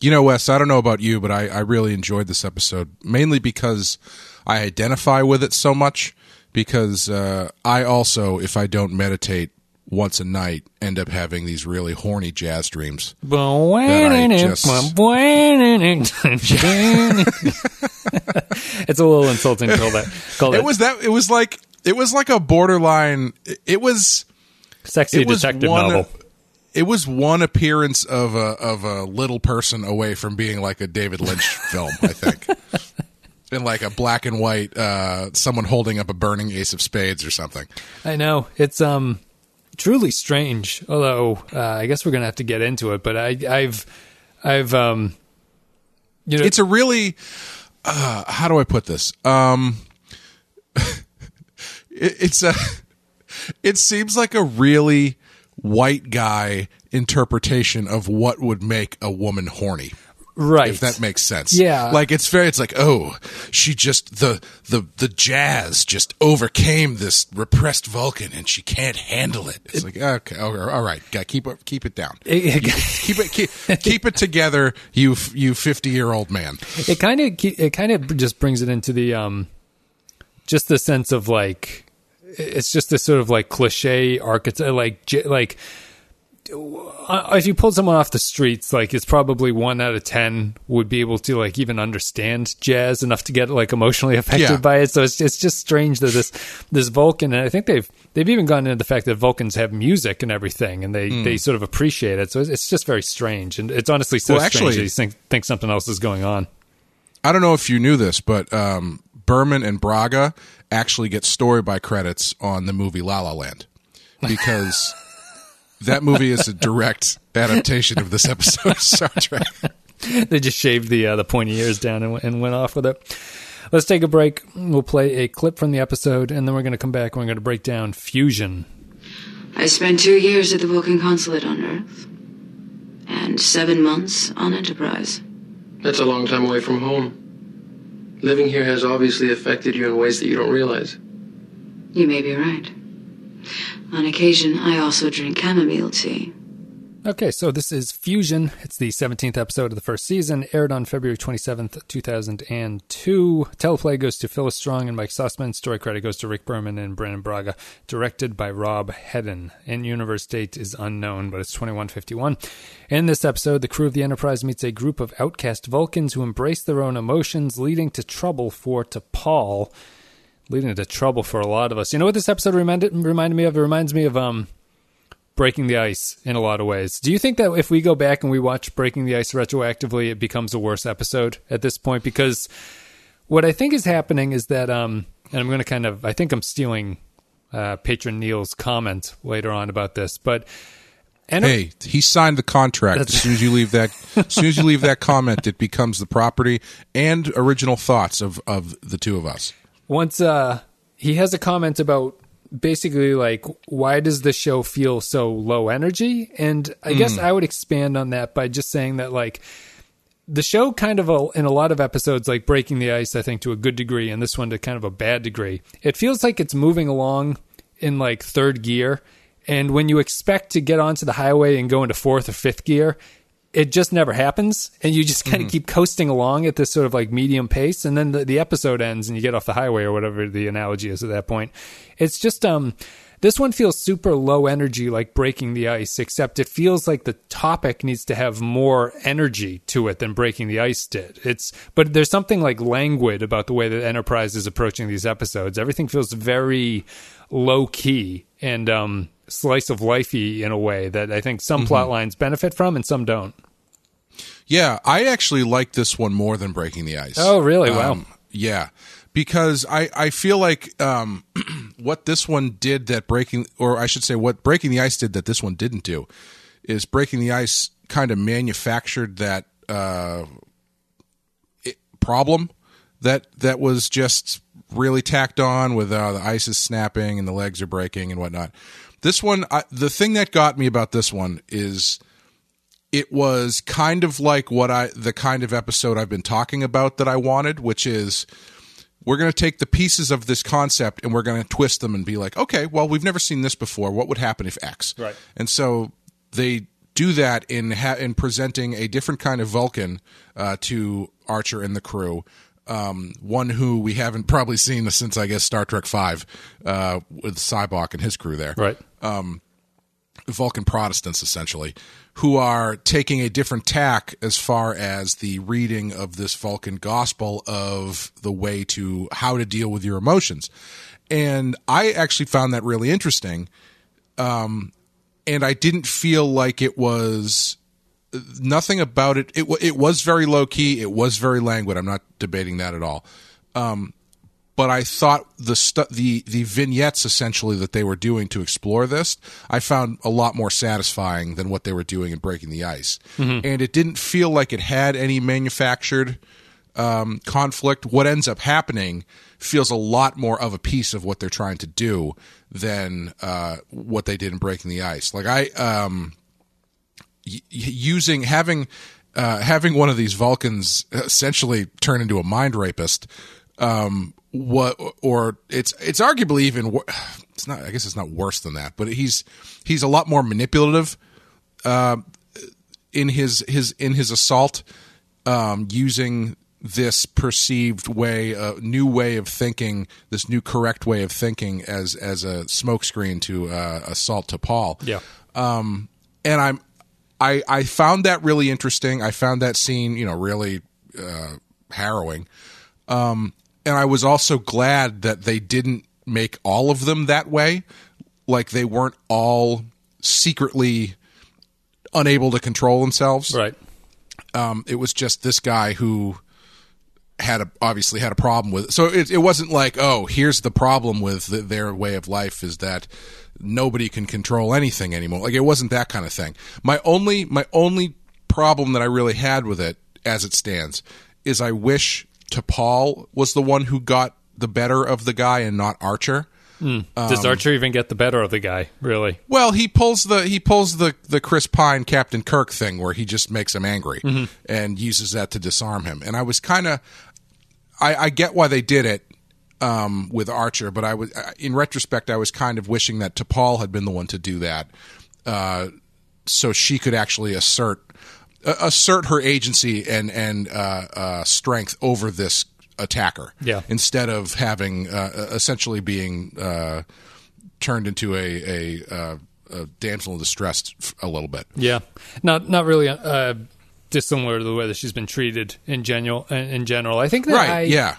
You know, Wes, I don't know about you, but I, I really enjoyed this episode, mainly because I identify with it so much. Because uh, I also, if I don't meditate once a night, end up having these really horny jazz dreams. it's a little insulting to call that. Call It was that. It was like it was like a borderline. It was sexy it was detective novel. It was one appearance of a of a little person away from being like a David Lynch film. I think. In like a black and white, uh, someone holding up a burning ace of spades or something. I know it's um truly strange. Although uh, I guess we're gonna have to get into it. But I, I've I've um you know It's a really, uh, how do I put this? Um, it, it's a, it seems like a really white guy interpretation of what would make a woman horny. right if that makes sense. Yeah. Like it's very it's like, oh, she just the the the jazz just overcame this repressed Vulcan and she can't handle it. It's like, okay, all right, all right, keep it keep it down. It- Keep it keep, keep it together, you you 50-year-old man. it kind of it kind of just brings it into the um just the sense of like it's just this sort of like cliche archetype like j- like if you pull someone off the streets like it's probably one out of ten would be able to like even understand jazz enough to get like emotionally affected Yeah. by it. So it's, it's just strange that this this vulcan and i think they've they've even gone into the fact that vulcans have music and everything and they they sort of appreciate it. So it's, it's just very strange and it's honestly so Well, strange actually- that you think think something else is going on. I don't know if you knew this, but um, Berman and Braga actually get story by credits on the movie La La Land because that movie is a direct adaptation of this episode of Star Trek. they just shaved the uh, the pointy ears down and, and went off with it. Let's take a break. We'll play a clip from the episode, and then we're going to come back. and We're going to break down fusion. I spent two years at the Vulcan consulate on Earth and seven months on Enterprise. That's a long time away from home. Living here has obviously affected you in ways that you don't realize. You may be right. On occasion, I also drink chamomile tea. Okay, so this is Fusion. It's the 17th episode of the first season, aired on February 27th, 2002. Teleplay goes to Phyllis Strong and Mike Sussman. Story credit goes to Rick Berman and Brannon Braga. Directed by Rob Hedden. In universe date is unknown, but it's 2151. In this episode, the crew of the Enterprise meets a group of outcast Vulcans who embrace their own emotions, leading to trouble for T'Pol. Leading to trouble for a lot of us. You know what this episode reminded reminded me of? It reminds me of um breaking the ice in a lot of ways. Do you think that if we go back and we watch Breaking the Ice retroactively, it becomes a worse episode at this point? Because what I think is happening is that, um, and I'm going to kind of, I think I'm stealing uh, patron Neil's comment later on about this, but and Hey, he signed the contract. As soon as you leave that, as soon as you leave that comment, it becomes the property and original thoughts of of the two of us. Once uh, he has a comment about basically like why does the show feel so low energy? And i guess i would expand on that by just saying that like the show kind of a, in a lot of episodes like breaking the ice i think to a good degree and this one to kind of a bad degree. It feels like it's moving along in like third gear. And when you expect to get onto the highway and go into fourth or fifth gear it just never happens and you just kind of keep coasting along at this sort of like medium pace and then the, the episode ends and you get off the highway or whatever the analogy is at that point. It's just um this one feels super low energy like breaking the ice except it feels like the topic needs to have more energy to it than breaking the ice did. It's but there's something like languid about the way that enterprise is approaching these episodes. Everything feels very low key and um slice of lifey in a way that i think some plot lines benefit from and some don't Yeah, I actually like this one more than Breaking the Ice. Oh, really? Wow. Um, yeah, because I I feel like um, what this one did that Breaking, or I should say, what Breaking the Ice did that this one didn't do, is Breaking the Ice kind of manufactured that uh, it, problem that that was just really tacked on with uh, the ice is snapping and the legs are breaking and whatnot. This one, I, the thing that got me about this one is it was kind of like what I the kind of episode I've been talking about that I wanted, which is we're going to take the pieces of this concept and we're going to twist them and be like, okay, well, we've never seen this before. What would happen if X? Right. And so they do that in ha- in presenting a different kind of Vulcan uh, to Archer and the crew. Um, one who we haven't probably seen since I guess Star Trek Five uh, with Sybok and his crew there. Right. Vulcan Protestants, essentially, who are taking a different tack as far as the reading of this Vulcan gospel of the way to how to deal with your emotions. And I actually found that really interesting. Um, and I didn't feel like it was nothing about it. It, it was very low key. It was very languid. I'm not debating that at all but I thought the stu- the the vignettes essentially that they were doing to explore this, I found a lot more satisfying than what they were doing in Breaking the Ice, and it didn't feel like it had any manufactured um, conflict. What ends up happening feels a lot more of a piece of what they're trying to do than uh, what they did in Breaking the Ice. Like I um, using having uh, having one of these Vulcans essentially turn into a mind rapist. Um, what or it's it's arguably even it's not I guess it's not worse than that, but he's he's a lot more manipulative uh, in his his in his assault um, using this perceived way, a new way of thinking, this new correct way of thinking as as a smokescreen to uh, assault T'Pol Yeah. and I'm I I found that really interesting. I found that scene, you know, really uh, harrowing. Um, and I was also glad that they didn't make all of them that way. Like they weren't all secretly unable to control themselves. Right. Um, it was just this guy who had a, obviously had a problem with it. So it, it wasn't like, oh, here's the problem with the, their way of life is that nobody can control anything anymore. Like it wasn't that kind of thing. My only my only problem that I really had with it as it stands is I wish T'Pol was the one who got the better of the guy and not Archer. Hmm. Does um, Archer even get the better of the guy? Really? Well, he pulls the he pulls the the Chris Pine Captain Kirk thing where he just makes him angry mm-hmm. and uses that to disarm him. And I was kind of I, I get why they did it um, with Archer, but I was in retrospect I was kind of wishing that T'Pol had been the one to do that, uh, so she could actually assert uh, assert her agency and and uh, uh, strength over this attacker. Yeah. Instead of having uh, essentially being uh, turned into a a, a damsel in distress a little bit. Yeah. Not not really uh, dissimilar to the way that she's been treated in general. In general, I think that Right? I, yeah.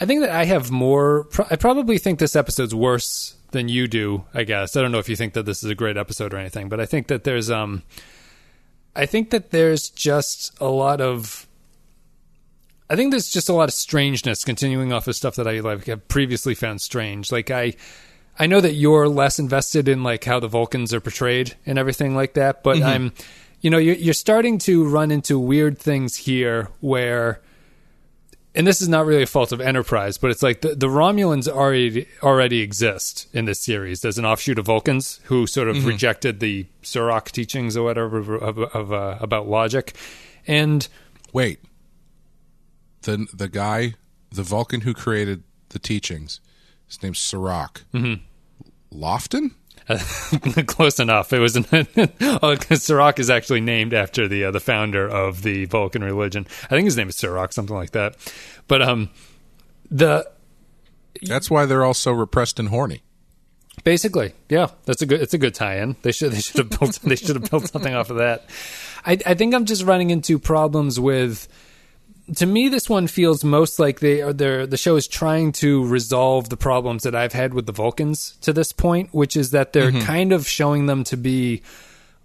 I think that I have more. I probably think this episode's worse than you do. I guess I don't know if you think that this is a great episode or anything, but I think that there's um, I think that there's just a lot of. I think there's just a lot of strangeness continuing off of stuff that I like have previously found strange. Like I, I know that you're less invested in like how the Vulcans are portrayed and everything like that, but I'm, you know, you're, you're starting to run into weird things here where and this is not really a fault of Enterprise, but it's like the, the Romulans already already exist in this series. There's an offshoot of Vulcans who sort of rejected the Surak teachings or whatever of, of uh, about logic, and Wait. The the guy, the Vulcan who created the teachings, his name's Sirach. Mm-hmm. Lofton? close enough. It was an, oh, Surak is actually named after the uh, the founder of the Vulcan religion. I think his name is Surak, something like that. But um, the That's why they're all so repressed and horny. Basically, yeah, that's a good. It's a good tie-in. They should. They should have built. they should have built something off of that. I, I think I'm just running into problems with. To me, this one feels most like they are. They're, the show is trying to resolve the problems that I've had with the Vulcans to this point, which is that they're kind of showing them to be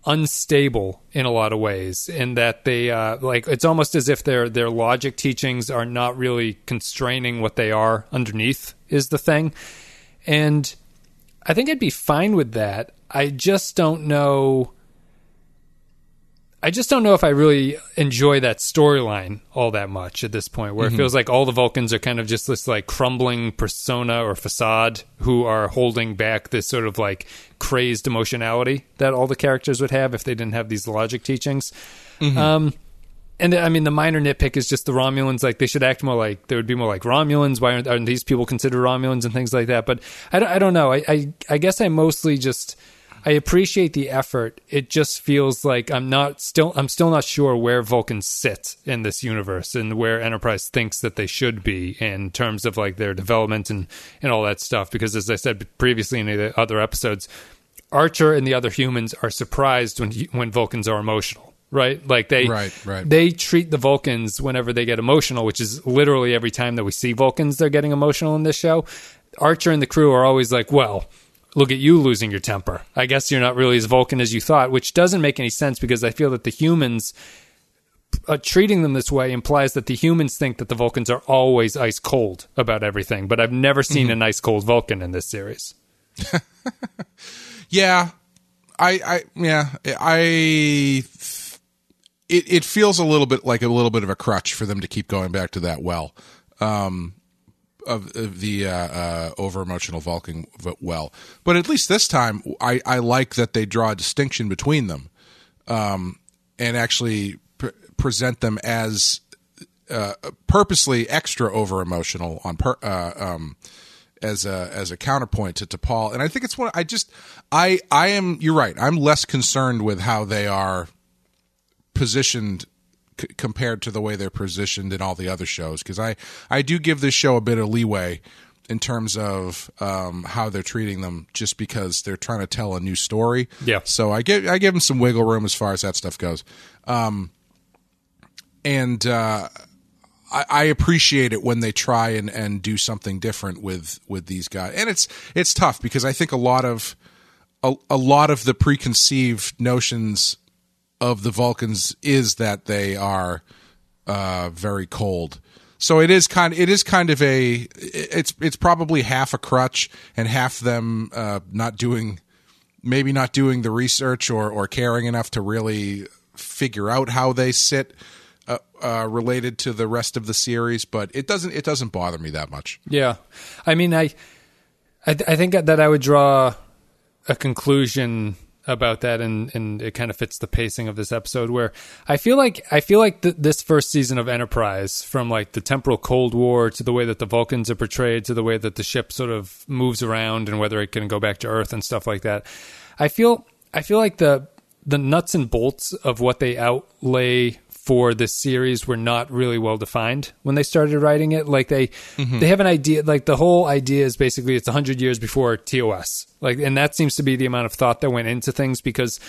unstable in a lot of ways in that they uh, like it's almost as if their their logic teachings are not really constraining what they are underneath is the thing and I think I'd be fine with that. I just don't know. I just don't know if I really enjoy that storyline all that much at this point, where it feels like all the Vulcans are kind of just this like crumbling persona or facade who are holding back this sort of like crazed emotionality that all the characters would have if they didn't have these logic teachings. Um, and I mean, the minor nitpick is just the Romulans. Like they should act more like they would be more like Romulans. Why aren't, aren't these people considered Romulans and things like that? But I don't, I don't know. I, I, I guess I mostly just I appreciate the effort. It just feels like I'm not still I'm still not sure where Vulcans sit in this universe and where Enterprise thinks that they should be in terms of like their development and and all that stuff. Because as I said previously in the other episodes, Archer and the other humans are surprised when when Vulcans are emotional right? Like they right, right. they treat the Vulcans whenever they get emotional, which is literally every time that we see Vulcans, they're getting emotional in this show. Archer and the crew are always like, "Well, look at you losing your temper. I guess you're not really as Vulcan as you thought," which doesn't make any sense because I feel that the humans. Uh, treating them this way implies that the humans think that the Vulcans are always ice cold about everything, but I've never seen mm-hmm. an ice cold Vulcan in this series. yeah, I, I, yeah, I it, it feels a little bit like a little bit of a crutch for them to keep going back to that well um, of, the uh, uh, over emotional Vulcan well. But at least this time, I, I like that they draw a distinction between them um, and actually pre- present them as uh, purposely extra over emotional on per, uh, um, as a as a counterpoint T'Pol. And I think it's one I just I I am you're right. I'm less concerned with how they are positioned c- compared to the way they're positioned in all the other shows because I I do give this show a bit of leeway in terms of um, how they're treating them just because they're trying to tell a new story. Yeah. So I give I give them some wiggle room as far as that stuff goes. Um, and uh, I, I, appreciate it when they try and, and do something different with with these guys. And it's it's tough because I think a lot of a, a lot of the preconceived notions of the Vulcans is that they are uh, very cold. So it is kind. Of, it is kind of a. It's it's probably half a crutch and half them uh, not doing, maybe not doing the research or or caring enough to really figure out how they sit uh, uh, related to the rest of the series. But it doesn't. It doesn't bother me that much. Yeah, I mean, I, I, I think that I would draw a conclusion about that and and it kind of fits the pacing of this episode where I feel like I feel like th- this first season of Enterprise from like the temporal cold war to the way that the Vulcans are portrayed to the way that the ship sort of moves around and whether it can go back to earth and stuff like that I feel I feel like the the nuts and bolts of what they outlay for this series were not really well defined when they started writing it. Like they mm-hmm. they have an idea. Like the whole idea is basically it's hundred years before TOS. Like, and that seems to be the amount of thought that went into things because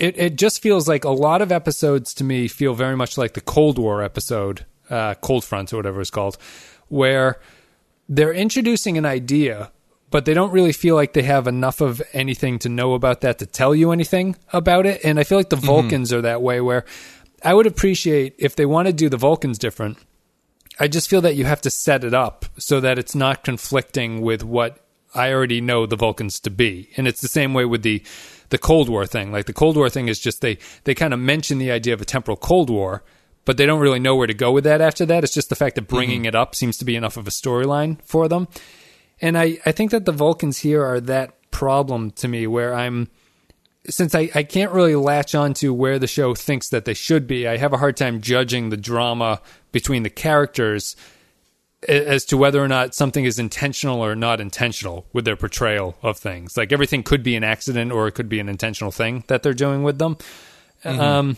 it it just feels like a lot of episodes to me feel very much like the Cold War episode, uh, Cold Front or whatever it's called, where they're introducing an idea but they don't really feel like they have enough of anything to know about that to tell you anything about it. And I feel like the mm-hmm. Vulcans mm-hmm. are that way, where I would appreciate if they want to do the Vulcans different. I just feel that you have to set it up so that it's not conflicting with what I already know the Vulcans to be. And it's the same way with the the Cold War thing. Like the Cold War thing is just they they kind of mention the idea of a temporal Cold War, but they don't really know where to go with that after that. It's just the fact that bringing mm-hmm. it up seems to be enough of a storyline for them. And I I think that the Vulcans here are that problem to me where I'm since I, I can't really latch on to where the show thinks that they should be, I have a hard time judging the drama between the characters as to whether or not something is intentional or not intentional with their portrayal of things. Like everything could be an accident or it could be an intentional thing that they're doing with them. Mm-hmm. Um,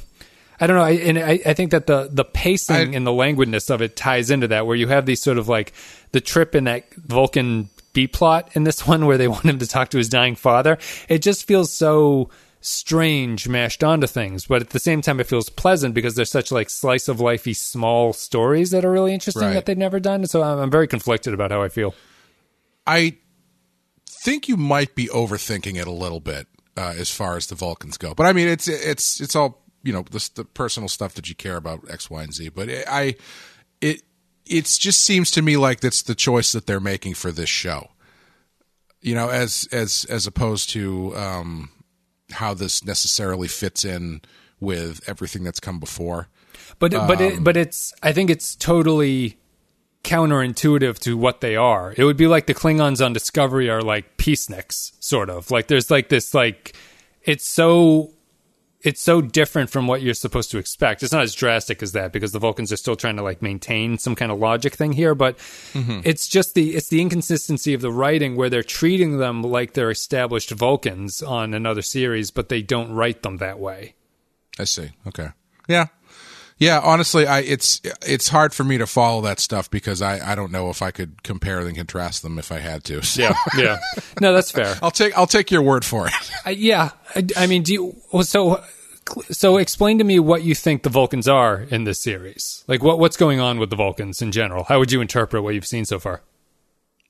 I don't know. I, and I, I, think that the the pacing I, and the languidness of it ties into that, where you have these sort of like the trip in that Vulcan B plot in this one where they want him to talk to his dying father. It just feels so strange mashed onto things, but at the same time, it feels pleasant because they're such like slice of lifey small stories that are really interesting right. that they've never done. So I'm, I'm very conflicted about how I feel. I think you might be overthinking it a little bit uh, as far as the Vulcans go, but I mean, it's it's it's all you know the, the personal stuff that you care about X, Y, and Z. But it, I it just seems to me like that's the choice that they're making for this show. You know, as as as opposed to um, how this necessarily fits in with everything that's come before. But um, but it, but it's I think it's totally counterintuitive to what they are. It would be like the Klingons on Discovery are like peaceniks, sort of. Like there's like this like it's so it's so different from what you're supposed to expect. It's not as drastic as that because the Vulcans are still trying to like maintain some kind of logic thing here, but mm-hmm. it's just the it's the inconsistency of the writing where they're treating them like they're established Vulcans on another series, but they don't write them that way. I see. Okay. Yeah. Yeah, honestly, I it's it's hard for me to follow that stuff because I, I don't know if I could compare and contrast them if I had to. So Yeah, yeah. No, that's fair. I'll take I'll take your word for it. I, yeah, I, I mean, do you so? So, explain to me what you think the Vulcans are in this series. Like, what what's going on with the Vulcans in general? How would you interpret what you've seen so far?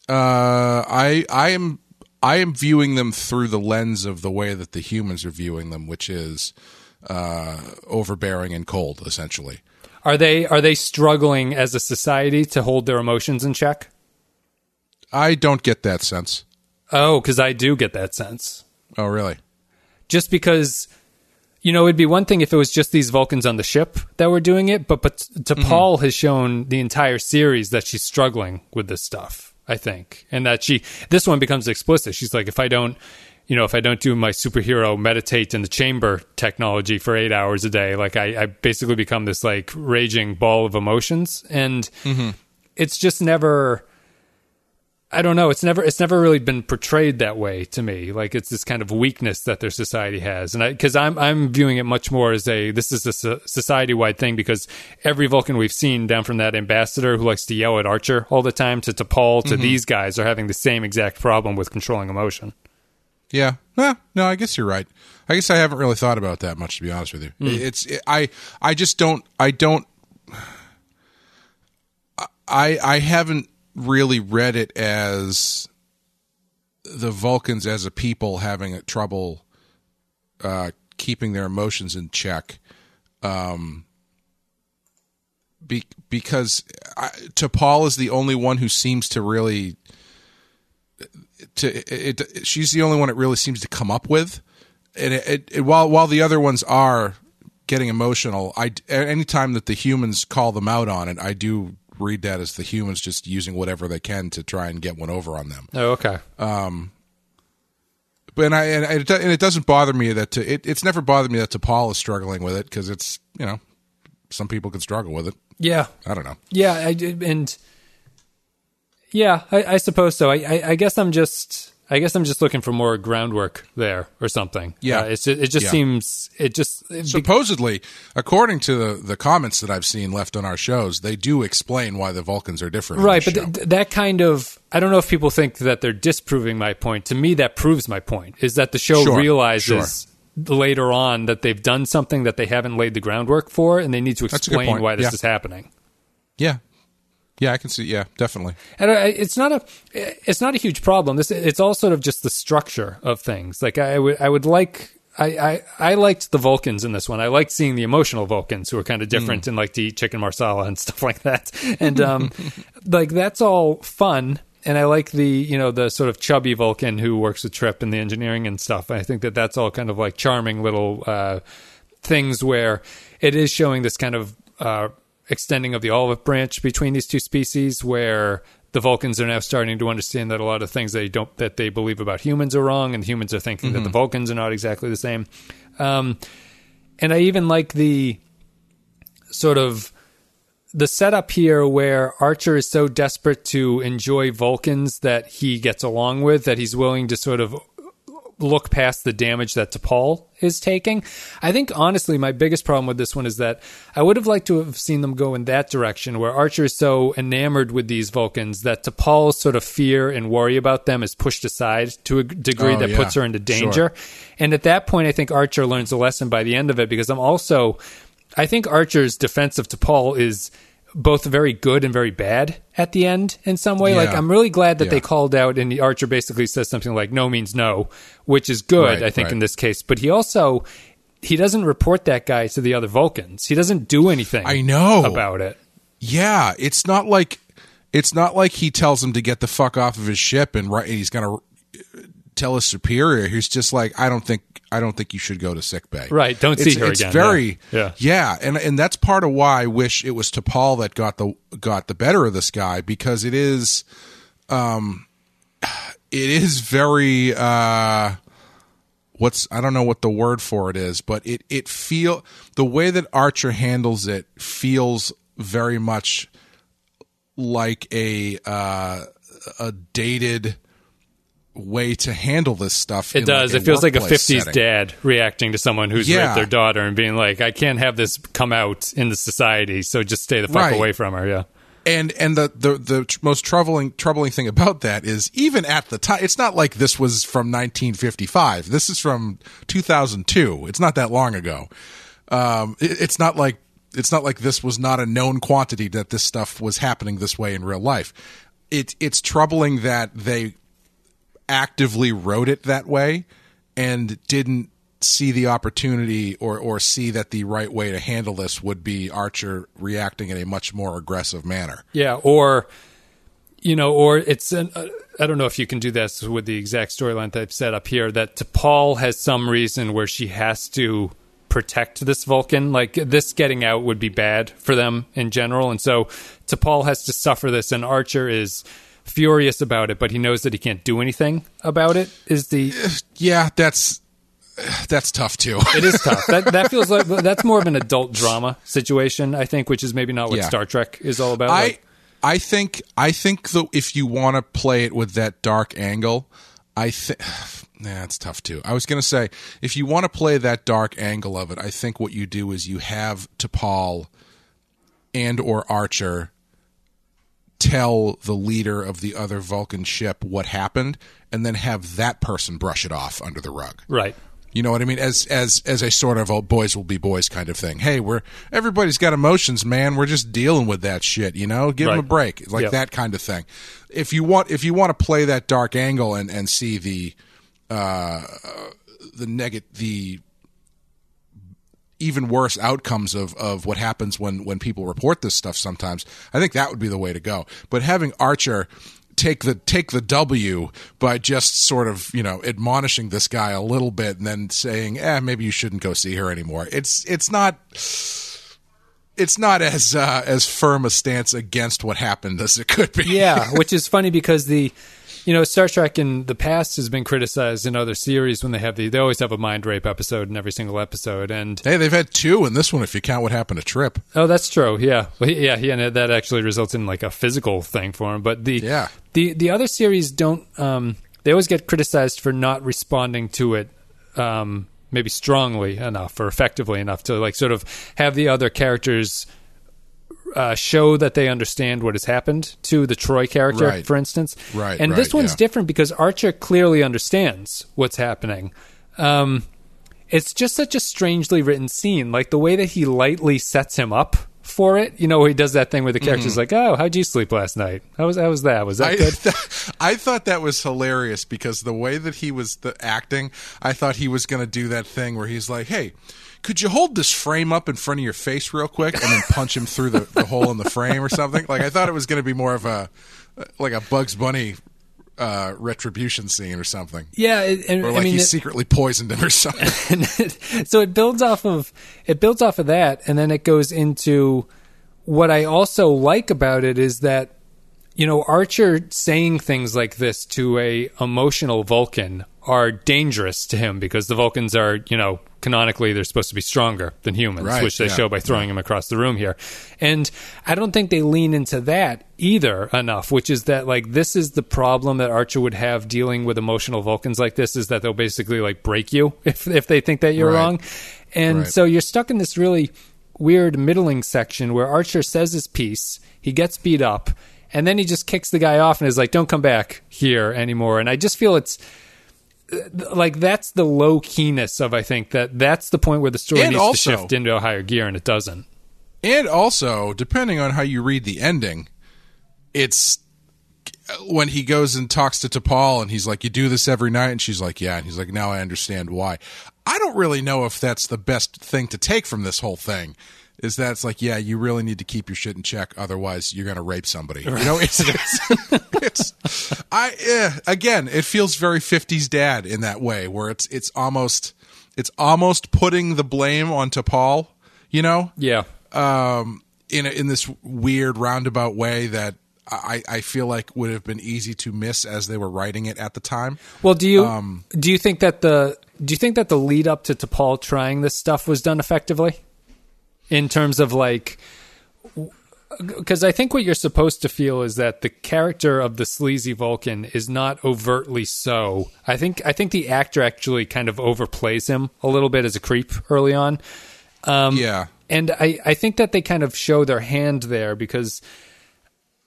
Uh, I I am I am viewing them through the lens of the way that the humans are viewing them, which is uh, overbearing and cold, essentially. Are they are they struggling as a society to hold their emotions in check? I don't get that sense. Oh, because I do get that sense. Oh, really? Just because, you know, it'd be one thing if it was just these Vulcans on the ship that were doing it, but but T'Pol has shown the entire series that she's struggling with this stuff. I think, and that she this one becomes explicit. She's like, if I don't, you know, if I don't do my superhero meditate in the chamber technology for eight hours a day, like I, I basically become this like raging ball of emotions, and mm-hmm. it's just never. I don't know. It's never it's never really been portrayed that way to me. Like it's this kind of weakness that their society has, and because I'm I'm viewing it much more as a this is a society wide thing because every Vulcan we've seen down from that ambassador who likes to yell at Archer all the time to T'Pol to mm-hmm. these guys are having the same exact problem with controlling emotion. Yeah. Well, no, I guess you're right. I guess I haven't really thought about that much, to be honest with you. It's it, I I just don't I don't I I haven't really read it as the Vulcans as a people having trouble uh, keeping their emotions in check. Um, be, because I, T'Pol is the only one who seems to really to it, it, she's the only one it really seems to come up with. And it, it, while while the other ones are getting emotional i anytime that the humans call them out on it i do read that as the humans just using whatever they can to try and get one over on them. Oh, okay. Um, but and I and it, and it doesn't bother me that to, it, it's never bothered me that T'Pol is struggling with it because it's you know some people can struggle with it. Yeah, I don't know. Yeah, I and yeah, I, I suppose so. I, I, I guess I'm just, I guess I'm just looking for more groundwork there or something. Yeah. Uh, it's it just Yeah. seems it just it be- supposedly according to the the comments that I've seen left on our shows they do explain why the Vulcans are different right, but th- that kind of I don't know if people think that they're disproving my point. To me, that proves my point. Is that the show Sure, realizes later on that they've done something that they haven't laid the groundwork for, and they need to explain why this Yeah. is happening. yeah yeah I can see yeah definitely And it's not a it's not a huge problem. This it's all sort of just the structure of things. Like I would I would like I, I, I liked the Vulcans in this one. I liked seeing the emotional Vulcans who are kind of different and like to eat chicken marsala and stuff like that. And um, like that's all fun. And I like the you know the sort of chubby Vulcan who works with Trip in the engineering and stuff. I think that that's all kind of like charming little uh, things where it is showing this kind of uh, extending of the olive branch between these two species where the Vulcans are now starting to understand that a lot of things they don't that they believe about humans are wrong, and humans are thinking that the Vulcans are not exactly the same. Um, and I even like the sort of the setup here where Archer is so desperate to enjoy Vulcans that he gets along with that he's willing to sort of look past the damage that T'Pol is taking. I think honestly, my biggest problem with this one is that I would have liked to have seen them go in that direction, where Archer is so enamored with these Vulcans that T'Pol's sort of fear and worry about them is pushed aside to a degree Oh, that yeah. puts her into Sure. danger. And at that point, I think Archer learns a lesson by the end of it because I'm also, I think Archer's defense of T'Pol is both very good and very bad at the end in some way. Like I'm really glad that Yeah. they called out and the Archer basically says something like no means no, which is good, Right, I think, right. in this case. But he also he doesn't report that guy to the other Vulcans. He doesn't do anything I know about it. Yeah, it's not like it's not like he tells him to get the fuck off of his ship and right. He's gonna uh, tell his superior. He's just like, I don't think I don't think you should go to sick bay. Right, don't see It's- her it's again. Very Yeah. yeah, and and that's part of why I wish it was T'Pol that got the got the better of this guy because it is, um, it is very uh, what's I don't know what the word for it is, but it it feel the way that Archer handles it feels very much like a uh, a dated way to handle this stuff. It does. Like it feels like a 50s setting. dad reacting to someone who's Yeah. raped their daughter and being like, I can't have this come out in the society, so just stay the fuck Right. away from her. Yeah. and and the, the the most troubling troubling thing about that is even at the time it's not like this was from 1955 this is from 2002 it's not that long ago um it- it's not like it's not like this was not a known quantity that this stuff was happening this way in real life it it's troubling that they actively wrote it that way and didn't see the opportunity or or see that the right way to handle this would be Archer reacting in a much more aggressive manner. Yeah, or you know, or it's an, uh, I don't know if you can do this with the exact storyline that I've set up here. That T'Pol has some reason where she has to protect this Vulcan. Like this getting out would be bad for them in general, and so T'Pol has to suffer this, and Archer is furious about it, but he knows that he can't do anything about it. Is the Yeah, that's that's tough too. it is tough. That that feels like that's more of an adult drama situation, I think, which is maybe not what Yeah. Star Trek is all about. I Like, I think I think though if you want to play it with that dark angle, I think nah, it's tough too. I was gonna say if you want to play that dark angle of it, I think what you do is you have T'Pol and or Archer tell the leader of the other Vulcan ship what happened, and then have that person brush it off under the rug. right. You know what I mean? As as as a sort of oh, boys will be boys kind of thing. Hey, we're everybody's got emotions, man. We're just dealing with that shit. You know, give them a break, like Yep. that kind of thing. If you want, if you want to play that dark angle and and see the uh the negative the even worse outcomes of, of what happens when, when people report this stuff sometimes, I think that would be the way to go. But having Archer take the take the W by just sort of, you know, admonishing this guy a little bit and then saying, eh, maybe you shouldn't go see her anymore. It's it's not it's not as uh, as firm a stance against what happened as it could be. Yeah, which is funny because the you know Star Trek in the past has been criticized in other series when they have the they always have a mind rape episode in every single episode and Hey, they've had two in this one if you count what happened to Trip. oh that's true yeah well, he- yeah and that actually results in like a physical thing for him but the Yeah. the the other series don't um they always get criticized for not responding to it um maybe strongly enough or effectively enough to like sort of have the other characters uh, show that they understand what has happened to the Troy character, Right. for instance. Right, And this one's yeah. different because Archer clearly understands what's happening. Um, it's just such a strangely written scene. Like the way that he lightly sets him up for it. You know, he does that thing where the character's like, "Oh, how'd you sleep last night? How was how was that? Was that I, good?" I thought that was hilarious because the way that he was the acting, I thought he was going to do that thing where he's like, "Hey, could you hold this frame up in front of your face real quick and then punch him through the, the hole in the frame or something?" Like I thought it was going to be more of a like a Bugs Bunny uh, retribution scene or something, yeah, it, and or like I mean, he it- secretly poisoned him or something. so it builds off of it builds off of that and then it goes into what i also like about it is that you know archer saying things like this to a emotional vulcan are dangerous to him because the vulcans are you know canonically they're supposed to be stronger than humans Right, which they yeah, show by throwing him across the room here and i don't think they lean into that either enough which is that like this is the problem that archer would have dealing with emotional vulcans like this is that they'll basically like break you if if they think that you're Right. wrong and Right. so you're stuck in this really weird middling section where Archer says his piece, he gets beat up, and then he just kicks the guy off and is like, "Don't come back here anymore." And I just feel it's like that's the low keyness of I think that that's the point where the story And needs also- to shift into a higher gear, and it doesn't. And also, depending on how you read the ending, it's when he goes and talks to T'Pol and he's like, "You do this every night," and she's like, "Yeah," and he's like, "Now I understand why." I don't really know if that's the best thing to take from this whole thing. Is that it's like, yeah, you really need to keep your shit in check, otherwise you're gonna rape somebody. You know, it's it's, it's I yeah, again, it feels very '50s dad in that way, where it's it's almost it's almost putting the blame onto Paul. You know, Yeah, um, in a, in this weird roundabout way that I, I feel like would have been easy to miss as they were writing it at the time. Well, do you Um, do you think that the do you think that the lead up to T'Pol trying this stuff was done effectively? In terms of like, because I think what you're supposed to feel is that the character of the sleazy Vulcan is not overtly so. I think I think the actor actually kind of overplays him a little bit as a creep early on. Um, yeah. And I, I think that they kind of show their hand there because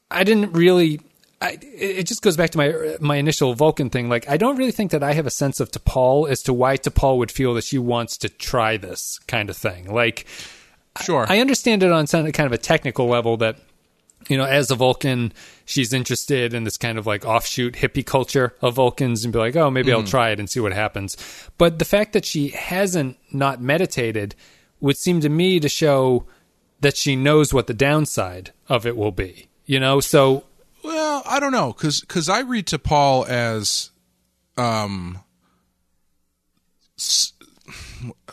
I didn't really. I, it just goes back to my my initial Vulcan thing. Like, I don't really think that I have a sense of T'Pol as to why T'Pol would feel that she wants to try this kind of thing. Like, Sure. I understand it on some kind of a technical level that you know, as a Vulcan, she's interested in this kind of like offshoot hippie culture of Vulcans and be like, oh, maybe I'll try it and see what happens. But the fact that she hasn't not meditated would seem to me to show that she knows what the downside of it will be. You know, so Well, I don't know, because I read T'Pol as, um, s-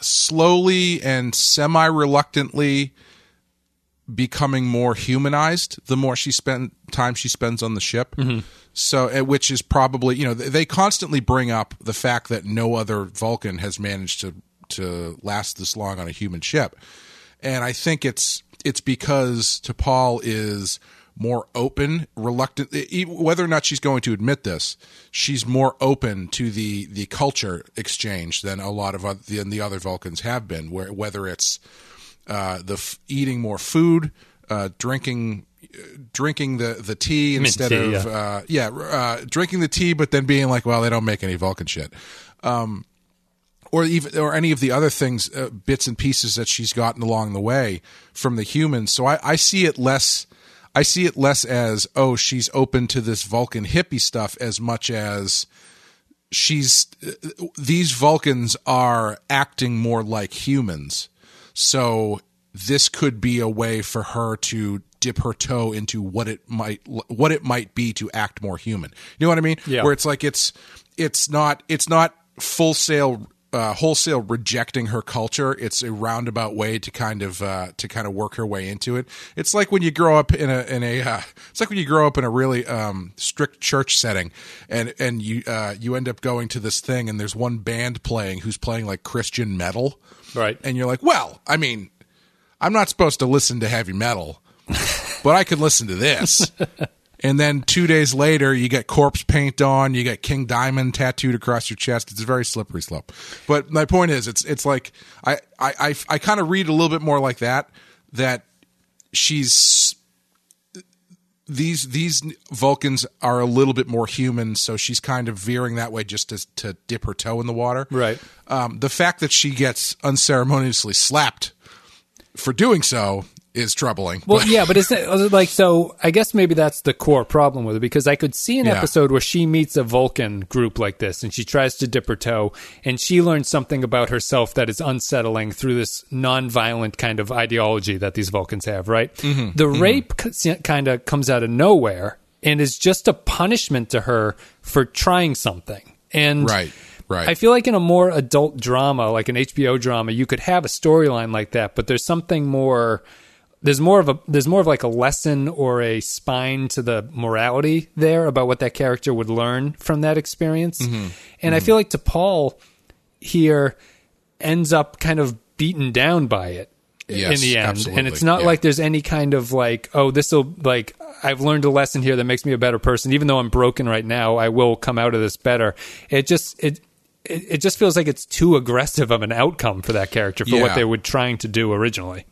slowly and semi reluctantly becoming more humanized the more she spend time she spends on the ship. So, uh, which is probably you know they they constantly bring up the fact that no other Vulcan has managed to to last this long on a human ship, and I think it's it's because T'Pol is more open, reluctant. Whether or not she's going to admit this, she's more open to the the culture exchange than a lot of other, than the other Vulcans have been. Where whether it's uh, the f- eating more food, uh, drinking drinking the the tea instead tea, of uh, yeah uh, drinking the tea, but then being like, well, they don't make any Vulcan shit. Um, or even or any of the other things, uh, bits and pieces that she's gotten along the way from the humans. So I, I see it less. I see it less as oh she's open to this Vulcan hippie stuff as much as she's these Vulcans are acting more like humans. So this could be a way for her to dip her toe into what it might what it might be to act more human. You know what I mean? Yeah. Where it's like it's it's not it's not full sale uh, wholesale rejecting her culture. It's a roundabout way to kind of uh, to kind of work her way into it. It's like when you grow up in a in a uh, it's like when you grow up in a really um, strict church setting, and and you uh, you end up going to this thing, and there's one band playing who's playing like Christian metal, Right. And you're like, well, I mean, I'm not supposed to listen to heavy metal, but I can listen to this. And then two days later, you get corpse paint on, you get King Diamond tattooed across your chest. It's a very slippery slope. But my point is, it's it's like I I I, I kind of read a little bit more like that. That she's these these Vulcans are a little bit more human, so she's kind of veering that way just to to dip her toe in the water. Right. Um, the fact that she gets unceremoniously slapped for doing so is troubling. Well, yeah, but it's like so. I guess maybe that's the core problem with it because I could see an Yeah. episode where she meets a Vulcan group like this, and she tries to dip her toe, and she learns something about herself that is unsettling through this non-violent kind of ideology that these Vulcans have. Right? Mm-hmm. The rape kind of comes out of nowhere and is just a punishment to her for trying something. And Right, right. I feel like in a more adult drama, like an HBO drama, you could have a storyline like that, but there's something more. There's more of a there's more of like a lesson or a spine to the morality there about what that character would learn from that experience. Mm-hmm. And I feel like T'Pol here ends up kind of beaten down by it Yes, in the end. absolutely. And it's not Yeah. like there's any kind of like, oh, this will like I've learned a lesson here that makes me a better person. Even though I'm broken right now, I will come out of this better. It just it it, it just feels like it's too aggressive of an outcome for that character for what they were trying to do originally.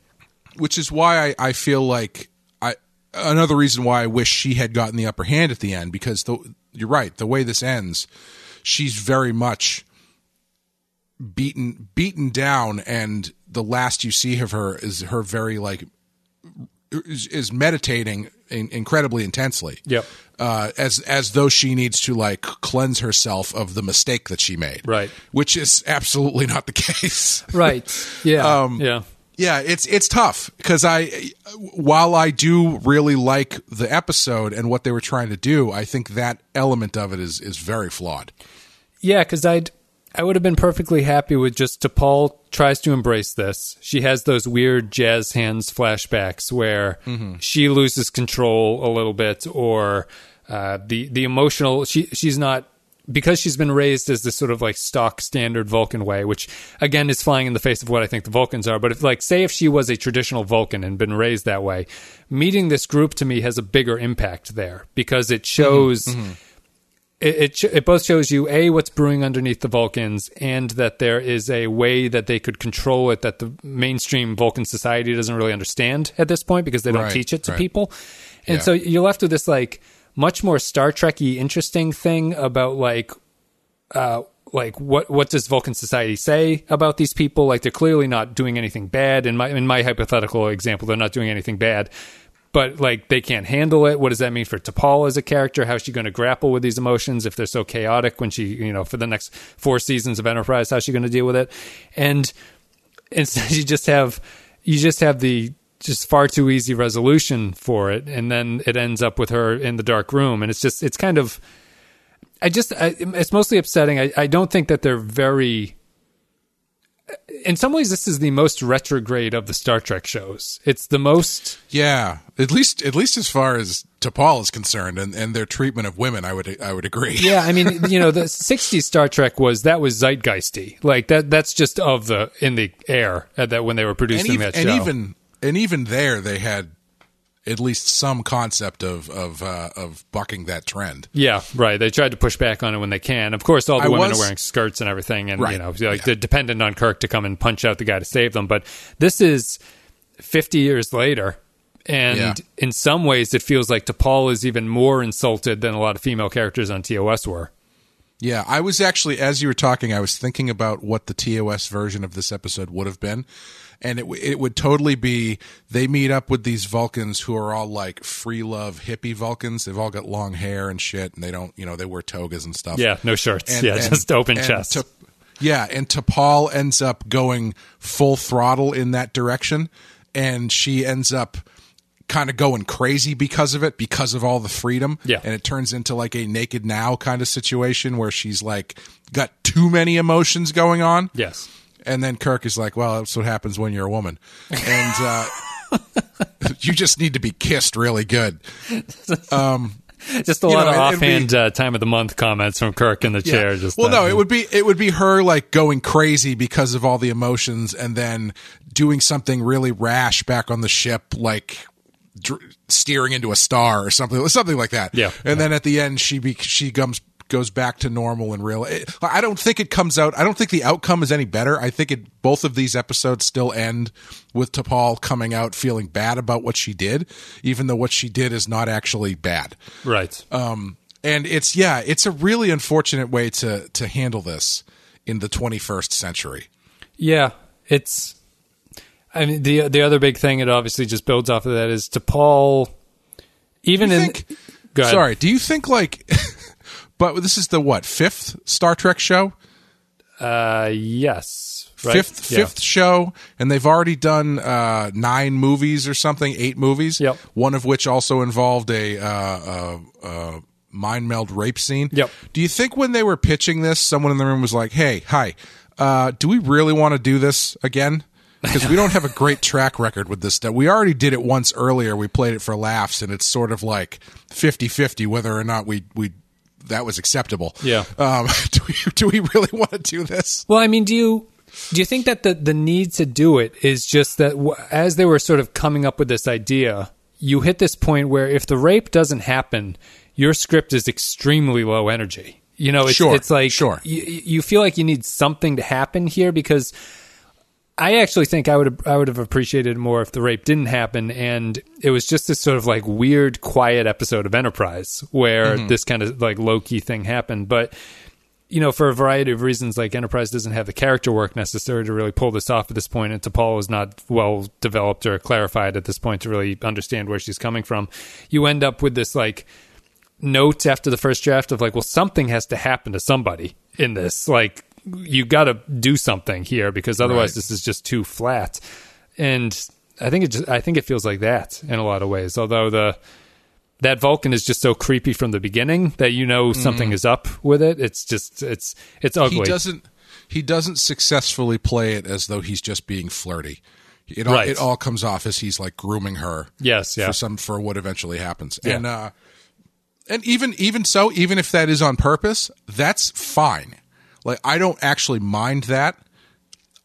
Which is why I, I feel like I another reason why I wish she had gotten the upper hand at the end because the, you're right the way this ends she's very much beaten beaten down and the last you see of her is her very like is, is meditating in, incredibly intensely Yep. uh, as as though she needs to like cleanse herself of the mistake that she made Right. which is absolutely not the case Right. Yeah. Um, yeah. Yeah, it's it's tough because I, while I do really like the episode and what they were trying to do, I think that element of it is is very flawed. Yeah, because I'd I would have been perfectly happy with just T'Pol tries to embrace this. She has those weird jazz hands flashbacks where she loses control a little bit, or uh, the the emotional. She she's not because she's been raised as this sort of like stock standard Vulcan way, which again is flying in the face of what I think the Vulcans are. But if like say if she was a traditional Vulcan and been raised that way, meeting this group to me has a bigger impact there because it shows. Mm-hmm. It, it, sh- it both shows you a what's brewing underneath the Vulcans and that there is a way that they could control it that the mainstream Vulcan society doesn't really understand at this point because they don't Right, teach it to right. people. And Yeah. so you're left with this like much more Star Trekky interesting thing about like uh like what what does Vulcan society say about these people? Like they're clearly not doing anything bad. In my in my hypothetical example, they're not doing anything bad. But like they can't handle it. What does that mean for T'Pol as a character? How's she going to grapple with these emotions if they're so chaotic when she, you know, for the next four seasons of Enterprise, how's she going to deal with it? And instead you just have you just have the just far too easy resolution for it and then it ends up with her in the dark room and it's just it's kind of i just I, it's mostly upsetting. I, I don't think that they're very in some ways this is the most retrograde of the star trek shows. It's the most Yeah, at least at least as far as T'Pol is concerned, and, and their treatment of women, I would I would agree. yeah i mean you know the 60s star trek was that was zeitgeisty. Like that that's just of the in the air uh, that when they were producing even, that show. and even and even there, they had at least some concept of of uh, of bucking that trend. Yeah, right. They tried to push back on it when they can. Of course, all the I women was- are wearing skirts and everything, and Right, you know, like yeah. they're dependent on Kirk to come and punch out the guy to save them. But this is fifty years later, and Yeah. in some ways, it feels like T'Pol is even more insulted than a lot of female characters on TOS were. Yeah, I was actually as you were talking, I was thinking about what the TOS version of this episode would have been, and it w- it would totally be they meet up with these Vulcans who are all like free love hippie Vulcans. They've all got long hair and shit, and they don't, you know, they wear togas and stuff. Yeah, no shirts. And- yeah, and- just open and chest. Ta- yeah, and T'Pol ends up going full throttle in that direction, and she ends up kind of going crazy because of it, because of all the freedom. Yeah. and it turns into like a naked now kind of situation where she's like got too many emotions going on. yes. And then Kirk is like, "Well, that's what happens when you're a woman, and uh, you just need to be kissed really good." Just a lot know, of offhand be- uh, time of the month comments from Kirk in the chair. Just well, uh, no, it would be it would be her like going crazy because of all the emotions, and then doing something really rash back on the ship, like dr- steering into a star or something, something like that. Yeah. and then at the end, she be, she comes goes back to normal and real. It, I don't think it comes out. I don't think the outcome is any better. I think it both of these episodes still end with T'Pol coming out feeling bad about what she did, even though what she did is not actually bad right. um, and it's yeah, it's a really unfortunate way to to handle this in the 21st century. Yeah, it's. I mean, the the other big thing it obviously just builds off of that is T'Pol. Even in, think-. Sorry, do you think like? but this is the what fifth Star Trek show, Uh, yes, right? fifth Yeah. fifth show, and they've already done uh, nine movies or something, eight movies. Yep. One of which also involved a. Uh, uh, uh, Mind meld rape scene. Yep. Do you think when they were pitching this, someone in the room was like, "Hey, hi, uh, do we really want to do this again?" Because we don't have a great track record with this stuff. We already did it once earlier. We played it for laughs, and it's sort of like 50-50 whether or not we we that was acceptable. Yeah. Um, do we do we really want to do this? Well, I mean, do you do you think that the the need to do it is just that w- as they were sort of coming up with this idea, you hit this point where if the rape doesn't happen, your script is extremely low energy. You know, it's, Sure, it's like sure. you, you feel like you need something to happen here because I actually think I would I would have appreciated it more if the rape didn't happen and it was just this sort of like weird quiet episode of Enterprise where Mm-hmm. this kind of like low key thing happened, but you know, for a variety of reasons, like Enterprise doesn't have the character work necessary to really pull this off at this point, and T'Pol is not well developed or clarified at this point to really understand where she's coming from. You end up with this like note after the first draft of like, well, something has to happen to somebody in this. Like, you got to do something here because otherwise Right. this is just too flat. And I think it just, I think it feels like that in a lot of ways. Although the that Vulcan is just so creepy from the beginning that you know something is up with it. It's just it's it's ugly. He doesn't he doesn't successfully play it as though he's just being flirty. It all, Right. it all comes off as he's like grooming her. Yes, yeah. For some for what eventually happens. Yeah. And uh and even even so, even if that is on purpose, that's fine. Like I don't actually mind that.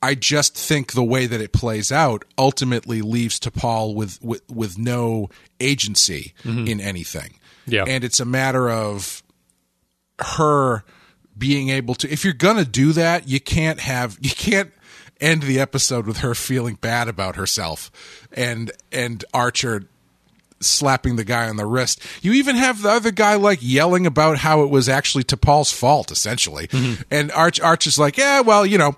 I just think the way that it plays out ultimately leaves T'Pol with with, with no agency mm-hmm. in anything. Yeah. and it's a matter of her being able to. If you're gonna do that, you can't have you can't end the episode with her feeling bad about herself and and Archer slapping the guy on the wrist. You even have the other guy like yelling about how it was actually T'Pol's fault, essentially. And Arch Arch is like, yeah, well, you know,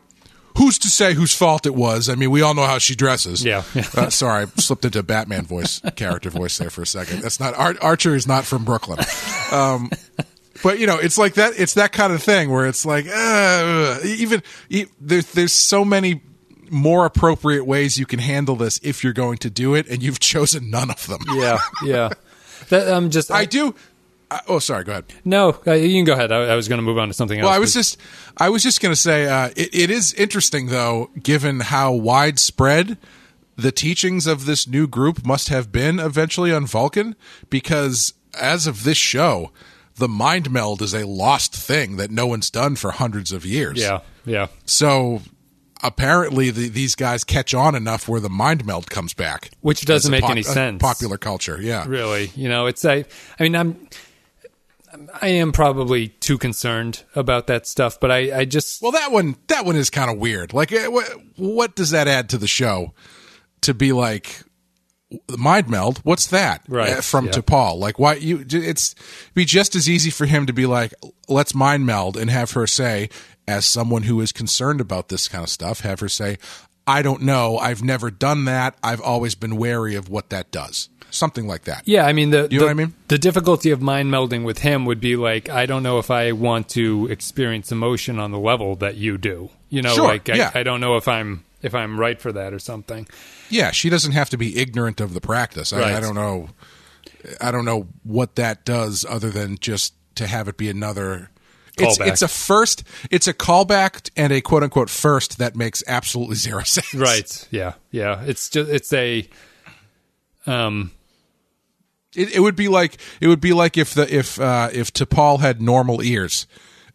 who's to say whose fault it was? I mean, we all know how she dresses. Yeah. uh, sorry, I slipped into Batman voice, character voice there for a second. That's not Ar- Archer is not from Brooklyn. Um, but you know, it's like that. It's that kind of thing where it's like, uh, even e- there's there's so many more appropriate ways you can handle this if you're going to do it, and you've chosen none of them. Yeah, yeah. That I'm just. I do. I, oh, sorry. Go ahead. no. Uh, you can go ahead. I, I was going to move on to something else. Well, I was just, I was just going to say, uh, it, it is interesting though, given how widespread the teachings of this new group must have been eventually on Vulcan, because as of this show, the mind meld is a lost thing that no one's done for hundreds of years. Yeah, yeah. So apparently, the, these guys catch on enough where the mind meld comes back, Which doesn't make any sense. Popular culture, yeah. really you know it's i i mean i'm i am probably too concerned about that stuff but i i just Well, that one, that one is kind of weird. Like, eh, what, what does that add to the show? To be like mind meld, what's that? Right, Eh, from yeah. T'Pol, like why you? It's be just as easy for him to be like, let's mind meld, and have her say, as someone who is concerned about this kind of stuff, have her say, I don't know, I've never done that, I've always been wary of what that does, something like that. yeah i mean the You the, know what I mean? the difficulty of mind melding with him would be like i don't know if i want to experience emotion on the level that you do you know Sure, like I, yeah. I don't know if i'm if i'm right for that or something Yeah, she doesn't have to be ignorant of the practice. I, I don't know. I don't know what that does other than just to have it be another. It's, it's a first. It's a callback and a quote unquote first that makes absolutely zero sense. right yeah yeah it's just it's a um It, it would be like it would be like if the if uh, if T'Pol had normal ears,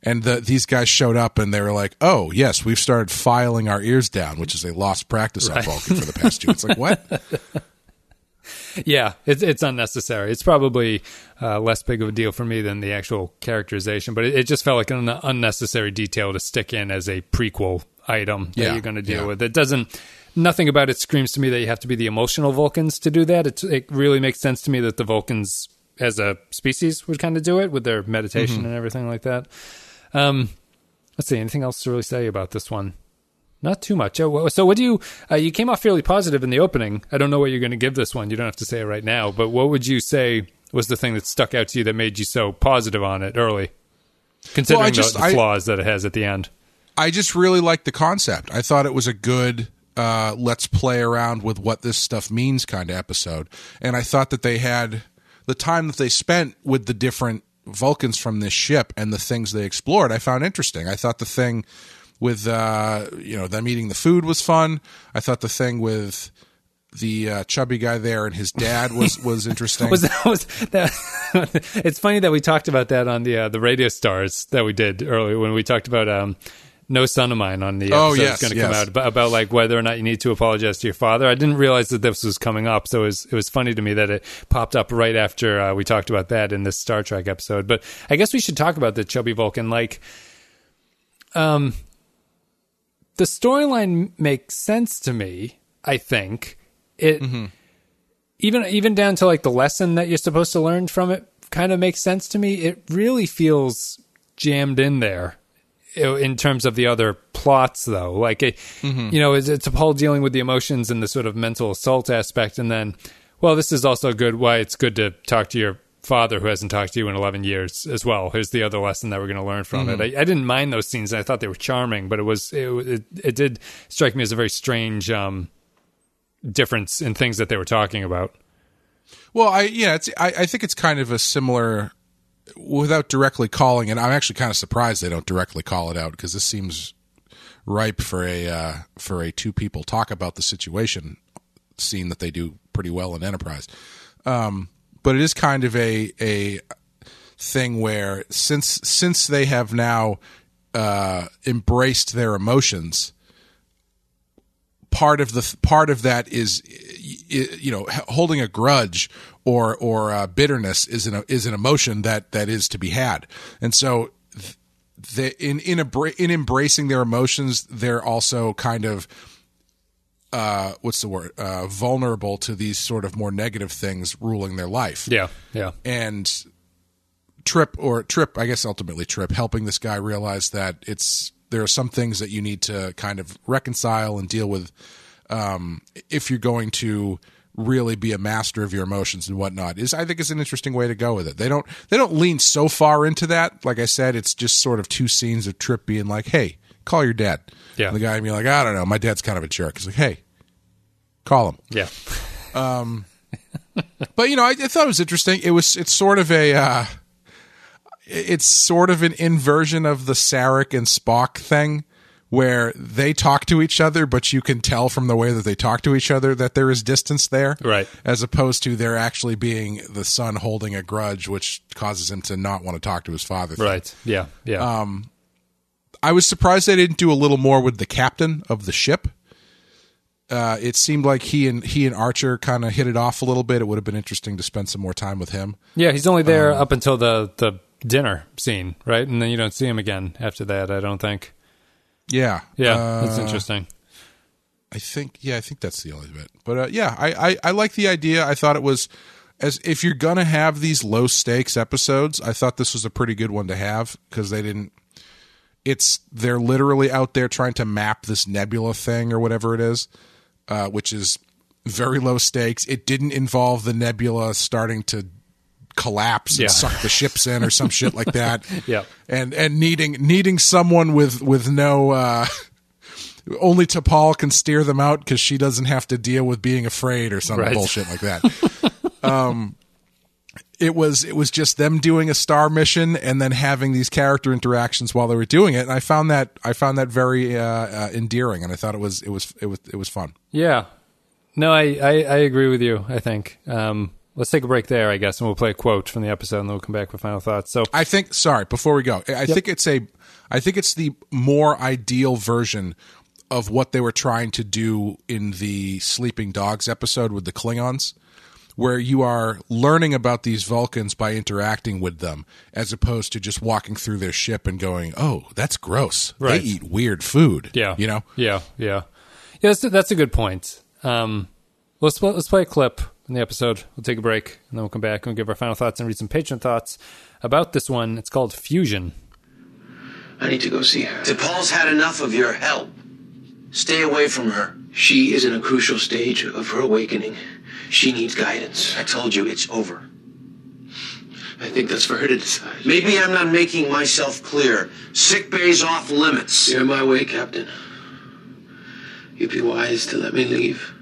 and the, these guys showed up and they were like, "Oh yes, we've started filing our ears down," which is a lost practice on Vulcan for the past two. It's like what? Yeah, it's it's unnecessary. It's probably uh, less big of a deal for me than the actual characterization, but it, it just felt like an unnecessary detail to stick in as a prequel item that Yeah, you're going to deal yeah. with. It doesn't. Nothing about it screams to me that you have to be the emotional Vulcans to do that. It, it really makes sense to me that the Vulcans, as a species, would kind of do it with their meditation Mm-hmm. and everything like that. Um, let's see. Anything else to really say about this one? Not too much. Oh, So, what do you? Uh, you came off fairly positive in the opening. I don't know what you're going to give this one. You don't have to say it right now. But what would you say was the thing that stuck out to you that made you so positive on it early, considering Well, I the- just- the, I- flaws that it has at the end? I just really liked the concept. I thought it was a good uh, let's play around with what this stuff means kind of episode. And I thought that they had the time that they spent with the different Vulcans from this ship and the things they explored. I found interesting. I thought the thing with uh, you know them eating the food was fun. I thought the thing with the uh, chubby guy there and his dad was was interesting. Was that was that? it's funny that we talked about that on the uh, the radio stars that we did earlier when we talked about um, no son of mine on the Oh, yes, going to come out about, about like whether or not you need to apologize to your father. I didn't realize that this was coming up, so it was it was funny to me that it popped up right after uh, we talked about that in this Star Trek episode. But I guess we should talk about the chubby Vulcan. Like, um, the storyline makes sense to me. I think it mm-hmm. even even down to like the lesson that you're supposed to learn from it kind of makes sense to me. It really feels jammed in there in terms of the other plots, though. Like, it, mm-hmm. you know, it's, it's Paul dealing with the emotions and the sort of mental assault aspect, and then, well, this is also good. Why it's good to talk to your father who hasn't talked to you in 11 years as well. Here's the other lesson that we're going to learn from it. I, I didn't mind those scenes. I thought they were charming, but it was it, it, it did strike me as a very strange um, difference in things that they were talking about. Well, I yeah, it's I, I think it's kind of a similar without directly calling it. I'm actually kind of surprised they don't directly call it out because this seems ripe for a uh, for a two people talk about the situation scene that they do pretty well in Enterprise. Um, but it is kind of a a thing where since since they have now uh, embraced their emotions, part of the part of that is you know holding a grudge or or uh, bitterness is an is an emotion that that is to be had, and so they, in in in embracing their emotions, they're also kind of uh, what's the word uh, vulnerable to these sort of more negative things ruling their life. Yeah, yeah, and Trip or Trip, I guess ultimately Trip, helping this guy realize that it's there are some things that you need to kind of reconcile and deal with um, if you're going to really be a master of your emotions and whatnot is I think is an interesting way to go with it. They don't they don't lean so far into that. Like I said, it's just sort of two scenes of Trip being like, "Hey, call your dad." Yeah. And the guy be like, "I don't know, my dad's kind of a jerk." He's like, "Hey, call him." Yeah. Um, but you know, I, I, thought it was interesting. It was it's sort of a uh, it's sort of an inversion of the Sarek and Spock thing where they talk to each other, but you can tell from the way that they talk to each other that there is distance there. Right. As opposed to there actually being the son holding a grudge, which causes him to not want to talk to his father. Right. Yeah. Yeah. Um, I was surprised they didn't do a little more with the captain of the ship. Uh, it seemed like he and he and Archer kind of hit it off a little bit. It would have been interesting to spend some more time with him. Yeah, he's only there um, up until the the dinner scene, right? And then you don't see him again after that. I don't think. Yeah, yeah, uh, that's interesting. I think, yeah, I think that's the only bit. But uh, yeah, I, I I like the idea. I thought it was as if you're gonna have these low stakes episodes. I thought this was a pretty good one to have because they didn't. It's they're literally out there trying to map this nebula thing or whatever it is, uh, which is very low stakes. It didn't involve the nebula starting to collapse and yeah. suck the ships in or some shit like that. yeah. And and needing needing someone with with no uh only T'Pol can steer them out because she doesn't have to deal with being afraid or some right. bullshit like that. um it was it was just them doing a star mission and then having these character interactions while they were doing it and I found that I found that very uh, uh, endearing and I thought it was it was it was it was fun. Yeah. No, I, I, I agree with you, I think. Um let's take a break there, I guess, and we'll play a quote from the episode, and then we'll come back with final thoughts. So I think, sorry, before we go, I yep. think it's a, I think it's the more ideal version of what they were trying to do in the Sleeping Dogs episode with the Klingons, where you are learning about these Vulcans by interacting with them, as opposed to just walking through their ship and going, "Oh, that's gross. Right. They eat weird food." Yeah, you know. Yeah, yeah, yeah. That's, that's a good point. Um, let's let's play a clip in the episode. We'll take a break and then we'll come back and we'll give our final thoughts and read some patron thoughts about this one. It's called Fusion. I need to go see her. T'Pol's had enough of your help. Stay away from her. She is in a crucial stage of her awakening. She needs guidance. I told you it's over. I think that's for her to decide. Maybe I'm not making myself clear. Sick bay's off limits. You're my way, Captain. You'd be wise to let me leave.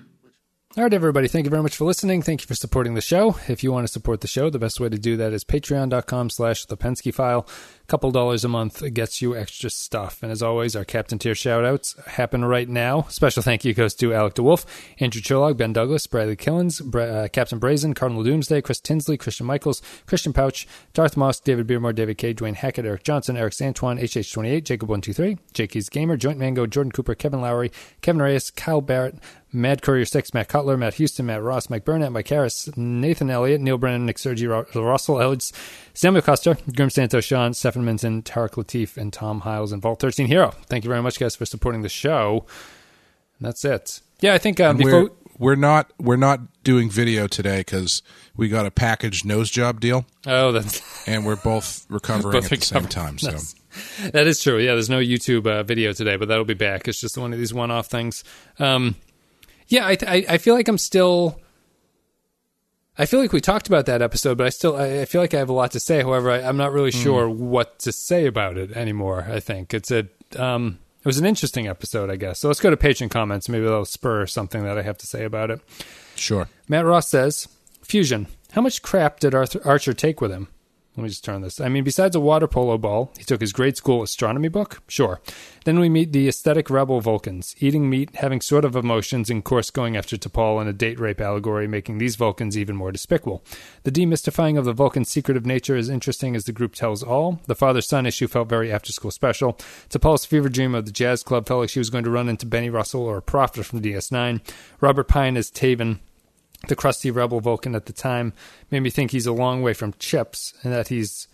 All right, everybody. Thank you very much for listening. Thank you for supporting the show. If you want to support the show, the best way to do that is patreon.com slash the Pensky file. Couple dollars a month gets you extra stuff. And as always, our Captain Tier shoutouts happen right now. Special thank you goes to Alec DeWolf, Andrew Cholog, Ben Douglas, Bradley Killens, Bra- uh, Captain Brazen, Cardinal Doomsday, Chris Tinsley, Christian Michaels, Christian Pouch, Darth Moss, David Beermore, David K, Dwayne Hackett, Eric Johnson, Eric Santuan, HH28, Jacob123, Jakey's Gamer, Joint Mango, Jordan Cooper, Kevin Lowry, Kevin Reyes, Kyle Barrett, Mad Courier 6, Matt Cutler, Matt Houston, Matt Ross, Mike Burnett, Mike Harris, Nathan Elliott, Neil Brennan, Nick Sergi, Russell Ellis, Samuel Custer, Grim Santos, Sean, Stefan Minton, Tarek Latif, and Tom Hiles, and Vault 13 Hero. Thank you very much, guys, for supporting the show. And that's it. Yeah, I think um, before. We're, we're not we're not doing video today because we got a packaged nose job deal. Oh, that's and we're both recovering both at the same time. So that is true. Yeah, there's no YouTube uh, video today, but that'll be back. It's just one of these one-off things. Um, yeah, I, I, I feel like I'm still. I feel like we talked about that episode, but I still I, feel like I have a lot to say. However, I, am not really mm. sure what to say about it anymore. I think it's a um, it was an interesting episode, I guess. So let's go to patron comments. Maybe that'll spur something that I have to say about it. Sure. Matt Ross says, "Fusion. How much crap did Arthur Archer take with him? Let me just turn this. I mean, besides a water polo ball, he took his grade school astronomy book. Sure. Then we meet the aesthetic rebel Vulcans, eating meat, having sort of emotions, and of course going after T'Pol in a date rape allegory, making these Vulcans even more despicable. The demystifying of the Vulcan's secretive nature is interesting as the group tells all. The father son issue felt very after school special. T'Pol's fever dream of the jazz club felt like she was going to run into Benny Russell or a prophet from DS9. Robert Pine as Tavin the crusty rebel Vulcan at the time made me think he's a long way from Chips, and that he's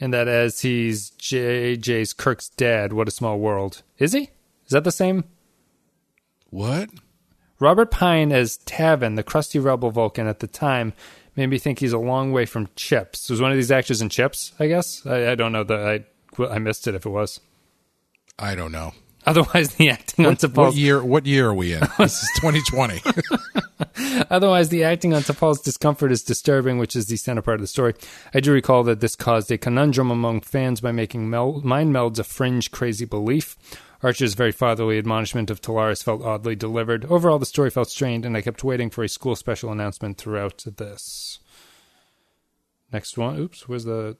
and that as he's JJ's Kirk's dad. What a small world. Is he? Is that the same? What? Robert Pine as Tavin, the crusty rebel Vulcan at the time, made me think he's a long way from Chips. Was one of these actors in Chips? I guess I, I don't know that I I missed it if it was. I don't know. Otherwise, the acting on What T'Pol's year? What year are we in? This is 2020. Otherwise, the acting on T'Pol's discomfort is disturbing, which is the center part of the story. I do recall that this caused a conundrum among fans by making mel- mind melds a fringe, crazy belief. Archer's very fatherly admonishment of Tolaris felt oddly delivered. Overall, the story felt strained, and I kept waiting for a school special announcement throughout this. Next one. Oops, where's the.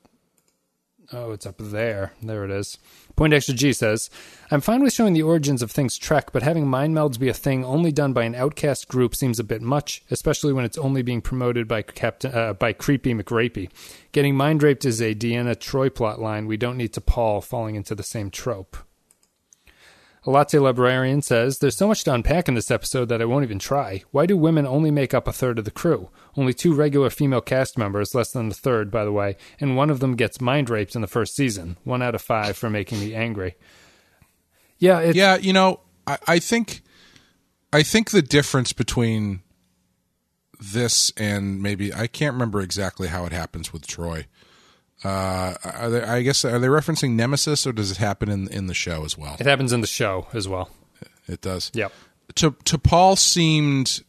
Oh, it's up there. There it is. Point Extra G says, I'm fine with showing the origins of things Trek, but having mind melds be a thing only done by an outcast group seems a bit much, especially when it's only being promoted by Captain uh, by Creepy McRapey. Getting mind raped is a Deanna Troi plot line. We don't need T'Pol falling into the same trope. Latte Librarian says, There's so much to unpack in this episode that I won't even try. Why do women only make up a third of the crew? Only two regular female cast members, less than a third, by the way, and one of them gets mind raped in the first season. One out of five for making me angry. Yeah, yeah, you know, I, I think, I think the difference between this and maybe I can't remember exactly how it happens with Troi. Uh, are they, I guess are they referencing Nemesis or does it happen in in the show as well? it happens in the show as well. It does. Yep. to T'Pol seemed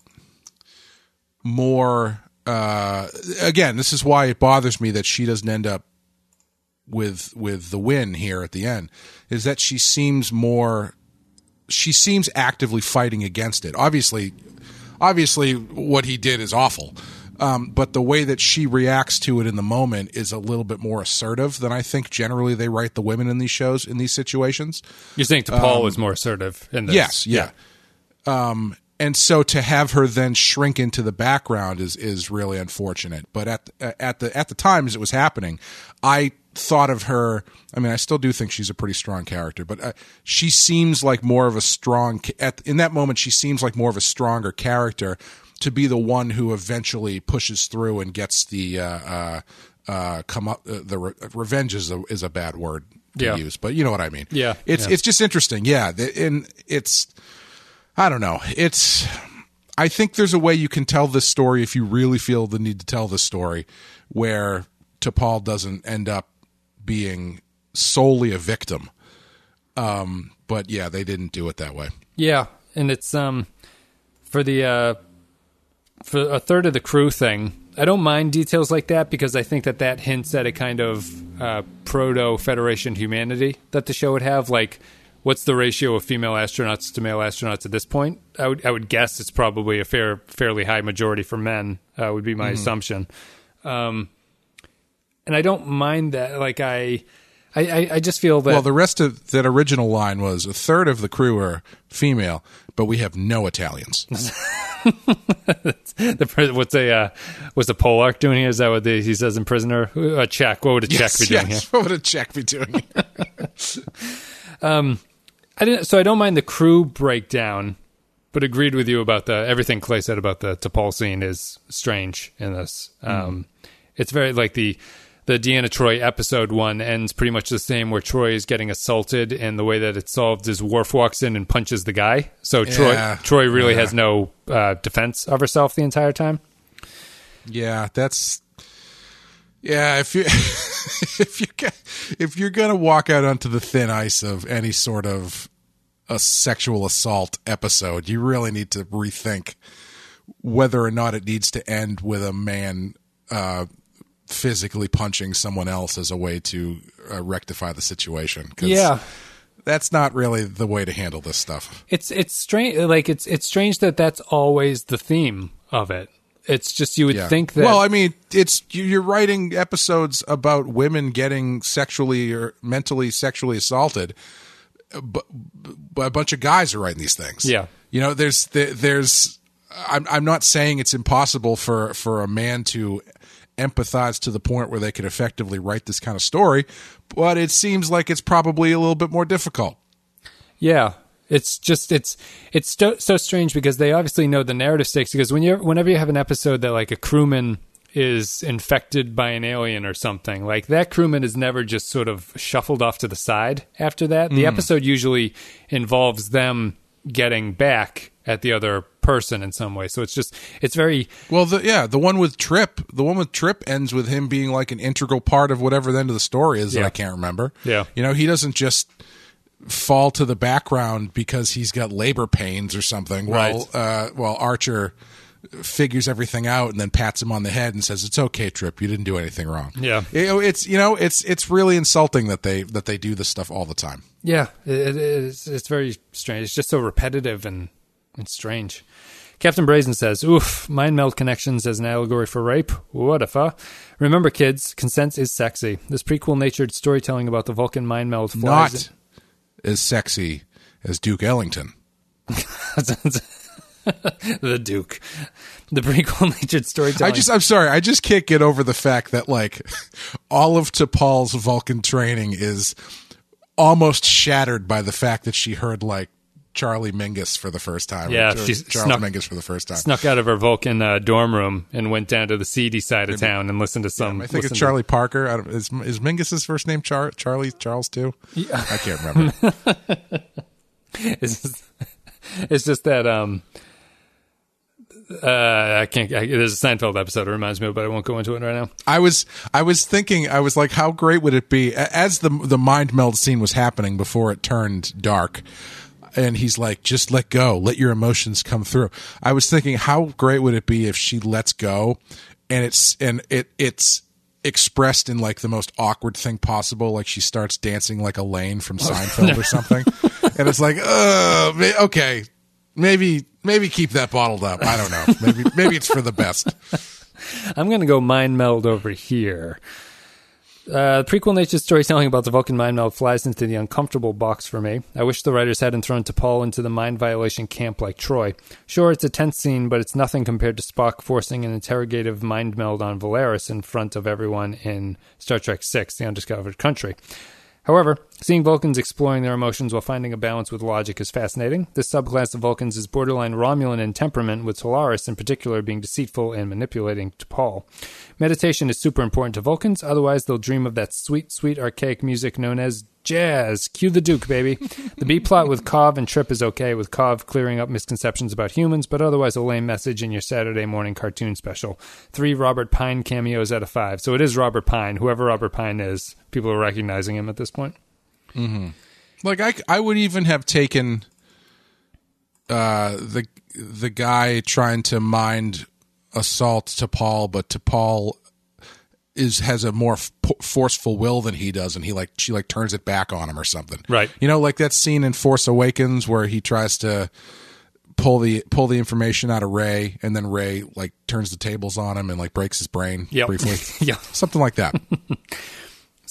more uh again this is why it bothers me that she doesn't end up with with the win here at the end is that she seems more she seems actively fighting against it obviously obviously what he did is awful um, but the way that she reacts to it in the moment is a little bit more assertive than I think generally they write the women in these shows in these situations. You're saying Paul was more assertive in this? Yes, yeah. Um, and so to have her then shrink into the background is is really unfortunate. But at at the at the time as it was happening, I thought of her. I mean, I still do think she's a pretty strong character, but uh, she seems like more of a strong. At in that moment, she seems like more of a stronger character to be the one who eventually pushes through and gets the. Uh, uh, uh, come up uh, the re- revenge is a is a bad word to Yeah. use, but you know what I mean. Yeah, it's yeah. it's just interesting. Yeah, The- and it's I don't know. It's I think there's a way you can tell this story if you really feel the need to tell this story, where T'Pol doesn't end up being solely a victim. Um, but yeah, they didn't do it that way. Yeah, and it's um for the uh for a third of the crew thing. I don't mind details like that because I think that that hints at a kind of uh, proto Federation humanity that the show would have. Like, what's the ratio of female astronauts to male astronauts at this point? I would I would guess it's probably a fair fairly high majority for men. Uh, would be my assumption. Um, and I don't mind that. Like I. I, I, I just feel that Well, the rest of that original line was a third of the crew are female, but we have no Italians. the what's a uh, what's the Polark doing here? Is that what the, he says in Prisoner? A Czech. What would a Czech yes, be doing yes. What would a Czech be doing? here? here? I didn't. So I don't mind the crew breakdown, but agreed with you about the everything Clay said about the T'Pol scene is strange in this. Um, it's very like the the Deanna Troi episode one ends pretty much the same, where Troi is getting assaulted, and the way that it's solved is Worf walks in and punches the guy. So Troi Yeah. Troi really Yeah. has no uh, defense of herself the entire time. Yeah, that's yeah. If you if you if you're gonna walk out onto the thin ice of any sort of a sexual assault episode, you really need to rethink whether or not it needs to end with a man uh, physically punching someone else as a way to uh, rectify the situation. 'Cause Yeah. that's not really the way to handle this stuff. It's it's strange. Like it's it's strange that that's always the theme of it. It's just you would Yeah. think that. Well, I mean, it's you- you're writing episodes about women getting sexually or mentally sexually assaulted, but, but a bunch of guys are writing these things. Yeah. you know, there's there, there's. I'm I'm not saying it's impossible for for a man to empathize to the point where they could effectively write this kind of story, but it seems like it's probably a little bit more difficult. Yeah, it's just it's it's so, so strange because they obviously know the narrative stakes. Because when you whenever you have an episode that like a crewman is infected by an alien or something, like that crewman is never just sort of shuffled off to the side. After that, the hmm. episode usually involves them getting back at the other person in some way. So it's just it's very Well, the, yeah, the one with Trip, the one with Trip ends with him being like an integral part of whatever the end of the story is that I can't remember. Yeah. you know, he doesn't just fall to the background because he's got labor pains or something. While uh, while Archer figures everything out and then pats him on the head and says, "It's okay, Trip. You didn't do anything wrong." Yeah. You know, it's you know, it's it's really insulting that they that they do this stuff all the time. Yeah, it, it, it's it's very strange. It's just so repetitive and and strange. Captain Brazen says, "Oof, mind meld connections as an allegory for rape. What if? Uh? Remember, kids, consent is sexy. This prequel-natured storytelling about the Vulcan mind meld flies Not as sexy as Duke Ellington. the Duke. The prequel-natured storytelling. I just, I'm sorry, I just can't get over the fact that like all of T'Pol's Vulcan training is almost shattered by the fact that she heard like Charlie Mingus for the first time. Yeah, she Charles snuck- Mingus for the first time. snuck out of her Vulcan uh, dorm room and went down to the seedy side of town and listened to some. I think it's to- Charlie Parker. I don't, is is Mingus's first name Char- Charlie Charles too? Yeah. I can't remember. it's just, it's just that um uh I can't I, there's a Seinfeld episode it reminds me of but I won't go into it right now. I was I was thinking I was like, how great would it be as the the mind meld scene was happening before it turned dark, and he's like, just let go, let your emotions come through. I was thinking, how great would it be if she lets go, and it's and it it's expressed in like the most awkward thing possible, like she starts dancing like Elaine from Seinfeld or something, and it's like, ma- okay. Maybe, maybe keep that bottled up. I don't know. Maybe, maybe it's for the best. I'm to go mind meld over here. Uh, the prequel nature storytelling about the Vulcan mind meld flies into the uncomfortable box for me. I wish the writers hadn't thrown T'Pol into the mind violation camp like Troi. Sure, it's a tense scene, but it's nothing compared to Spock forcing an interrogative mind meld on Valeris in front of everyone in Star Trek VI, The Undiscovered Country. However, seeing Vulcans exploring their emotions while finding a balance with logic is fascinating. This subclass of Vulcans is borderline Romulan in temperament, with Tolaris in particular being deceitful and manipulating T'Pol. Meditation is super important to Vulcans, otherwise they'll dream of that sweet, sweet archaic music known as jazz. Cue the Duke, baby. The B plot with Kov and Trip is okay, with Kov clearing up misconceptions about humans, but otherwise a lame message in your Saturday morning cartoon special. Three Robert Pine cameos out of five. So it is Robert Pine, whoever Robert Pine is. People are recognizing him at this point. Like I, I would even have taken uh, the the guy trying to mind assault T'Pol, but T'Pol is has a more f- forceful will than he does, and he like she like turns it back on him or something. Right. You know, like that scene in Force Awakens where he tries to pull the pull the information out of Rey, and then Rey like turns the tables on him and like breaks his brain Yep. briefly. Yeah. Something like that.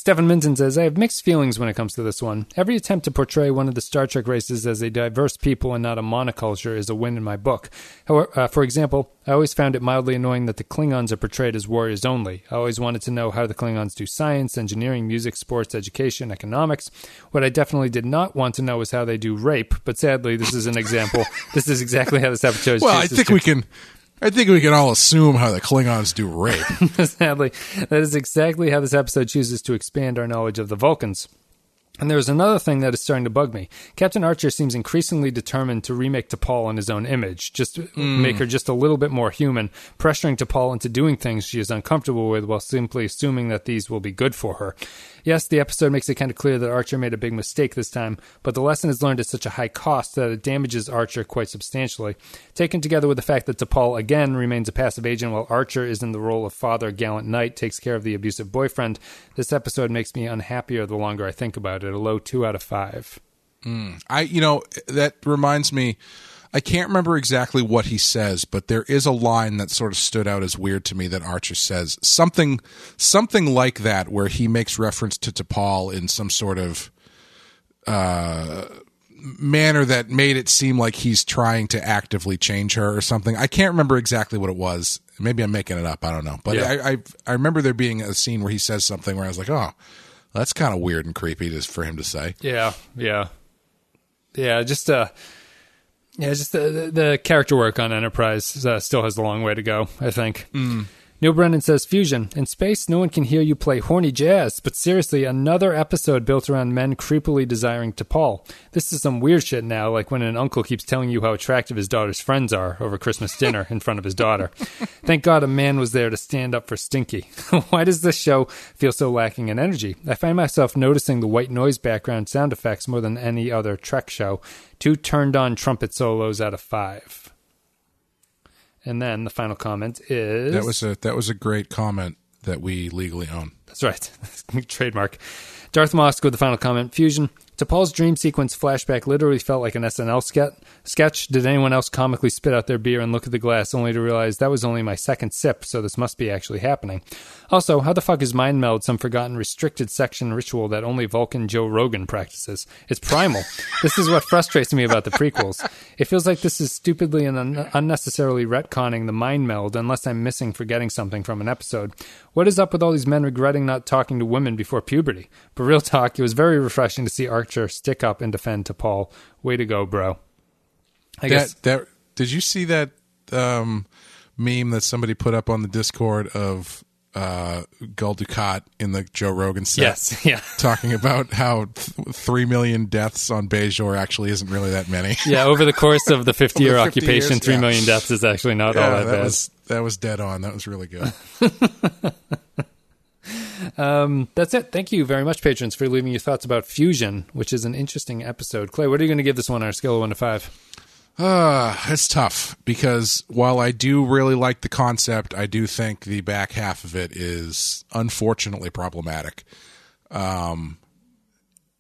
Stefan Minton says, I have mixed feelings when it comes to this one. Every attempt to portray one of the Star Trek races as a diverse people and not a monoculture is a win in my book. However, uh, for example, I always found it mildly annoying that the Klingons are portrayed as warriors only. I always wanted to know how the Klingons do science, engineering, music, sports, education, economics. What I definitely did not want to know is how they do rape, but sadly, this is an example. this is exactly how this episode well, I think we can. I think we can all assume how the Klingons do rape. Sadly, that is exactly how this episode chooses to expand our knowledge of the Vulcans. And there's another thing that is starting to bug me. Captain Archer seems increasingly determined to remake T'Pol in his own image, just hmm. make her just a little bit more human, pressuring T'Pol into doing things she is uncomfortable with while simply assuming that these will be good for her. Yes, the episode makes it kind of clear that Archer made a big mistake this time, but the lesson is learned at such a high cost that it damages Archer quite substantially. Taken together with the fact that T'Pol again remains a passive agent while Archer is in the role of father, gallant knight, takes care of the abusive boyfriend, this episode makes me unhappier the longer I think about it. A low two out of five. Hmm. I, you know, that reminds me. I can't remember exactly what he says, but there is a line that sort of stood out as weird to me that Archer says something something like that, where he makes reference to T'Pol in some sort of uh, manner that made it seem like he's trying to actively change her or something. I can't remember exactly what it was. Maybe I'm making it up. I don't know. But Yeah. I, I I remember there being a scene where he says something where I was like, oh, that's kind of weird and creepy just for him to say. Yeah, yeah, yeah. Just uh, yeah, just the the, character work on Enterprise uh, still has a long way to go. I think. Neil Brennan says, Fusion. In space, no one can hear you play horny jazz, but seriously, another episode built around men creepily desiring T'Pol. This is some weird shit now, like when an uncle keeps telling you how attractive his daughter's friends are over Christmas dinner in front of his daughter. Thank God a man was there to stand up for Stinky. Why does this show feel so lacking in energy? I find myself noticing the white noise background sound effects more than any other Trek show. Two turned on trumpet solos out of five. And then the final comment is That was a that was a great comment that we legally own. That's right. Trademark. Darth Mosk with the final comment. Fusion. T'Pol's dream sequence flashback literally felt like an SNL sketch. Did anyone else comically spit out their beer and look at the glass only to realize that was only my second sip, so this must be actually happening? Also, how the fuck is mind meld some forgotten restricted section ritual that only Vulcan Joe Rogan practices? It's primal. this is what frustrates me about the prequels. It feels like this is stupidly and un- unnecessarily retconning the mind meld unless I'm missing forgetting something from an episode. What is up with all these men regretting not talking to women before puberty? But real talk, it was very refreshing to see Archer stick up and defend T'Pol. Way to go, bro. I that, guess that did you see that um, meme that somebody put up on the Discord of uh, Gul Dukat in the Joe Rogan set? yes, yeah. Talking about how th- three million deaths on Bajor actually isn't really that many. Yeah, over the course of the 50 year 50 occupation, years, three yeah. million deaths is actually not all that, that bad. was that was dead on. That was really good. That's it. Thank you very much, patrons, for leaving your thoughts about Fusion, which is an interesting episode. Clay, what are you going to give this one on a scale of one to five? Uh, it's tough because while I do really like the concept, I do think the back half of it is unfortunately problematic. Um,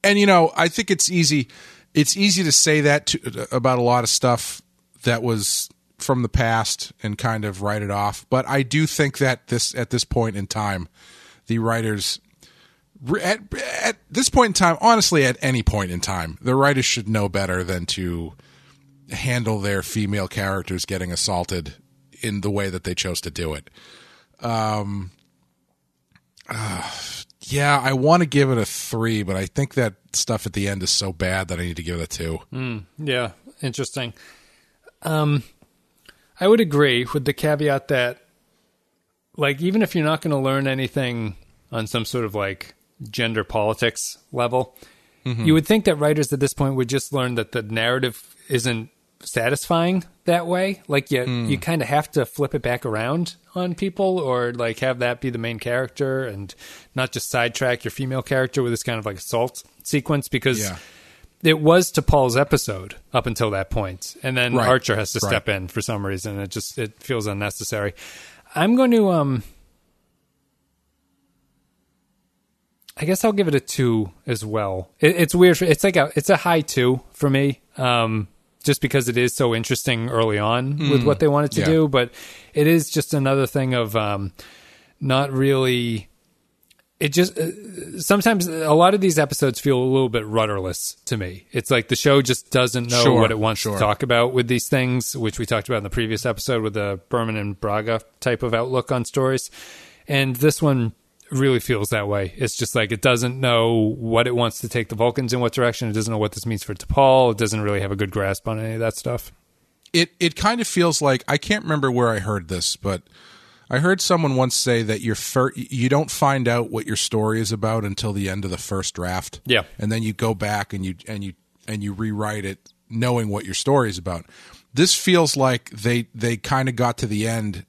and you know, I think it's easy. It's easy to say that to, about a lot of stuff that was from the past and kind of write it off. But I do think that this at this point in time, the writers at, at this point in time, honestly, at any point in time, the writers should know better than to handle their female characters getting assaulted in the way that they chose to do it. Um, uh, yeah, I want to give it a three, but I think that stuff at the end is so bad that I need to give it a two. Yeah, interesting. Um, I would agree with the caveat that, like, even if you're not going to learn anything on some sort of like gender politics level, mm-hmm. you would think that writers at this point would just learn that the narrative isn't satisfying that way. Like, you hmm. you kind of have to flip it back around on people, or like have that be the main character, and not just sidetrack your female character with this kind of like assault sequence because Yeah. it was T'Pol's episode up until that point, and then Right. Archer has to Right. step in for some reason. It just it feels unnecessary. I'm going to um, I guess I'll give it a two as well. It, it's weird. It's like a it's a high two for me. Um, just because it is so interesting early on with what they wanted to yeah. do, but it is just another thing of um, not really it just uh, sometimes a lot of these episodes feel a little bit rudderless to me. It's like the show just doesn't know Sure, what it wants sure. to talk about with these things, which we talked about in the previous episode with the Berman and Braga type of outlook on stories. And this one really feels that way. It's just like it doesn't know what it wants to take the Vulcans in what direction. It doesn't know what this means for T'Pol. It doesn't really have a good grasp on any of that stuff. it it kind of feels like I can't remember where I heard this, but I heard someone once say that your fir- you don't find out what your story is about until the end of the first draft. Yeah. and then you go back and you and you and you rewrite it knowing what your story is about. This feels like they they kind of got to the end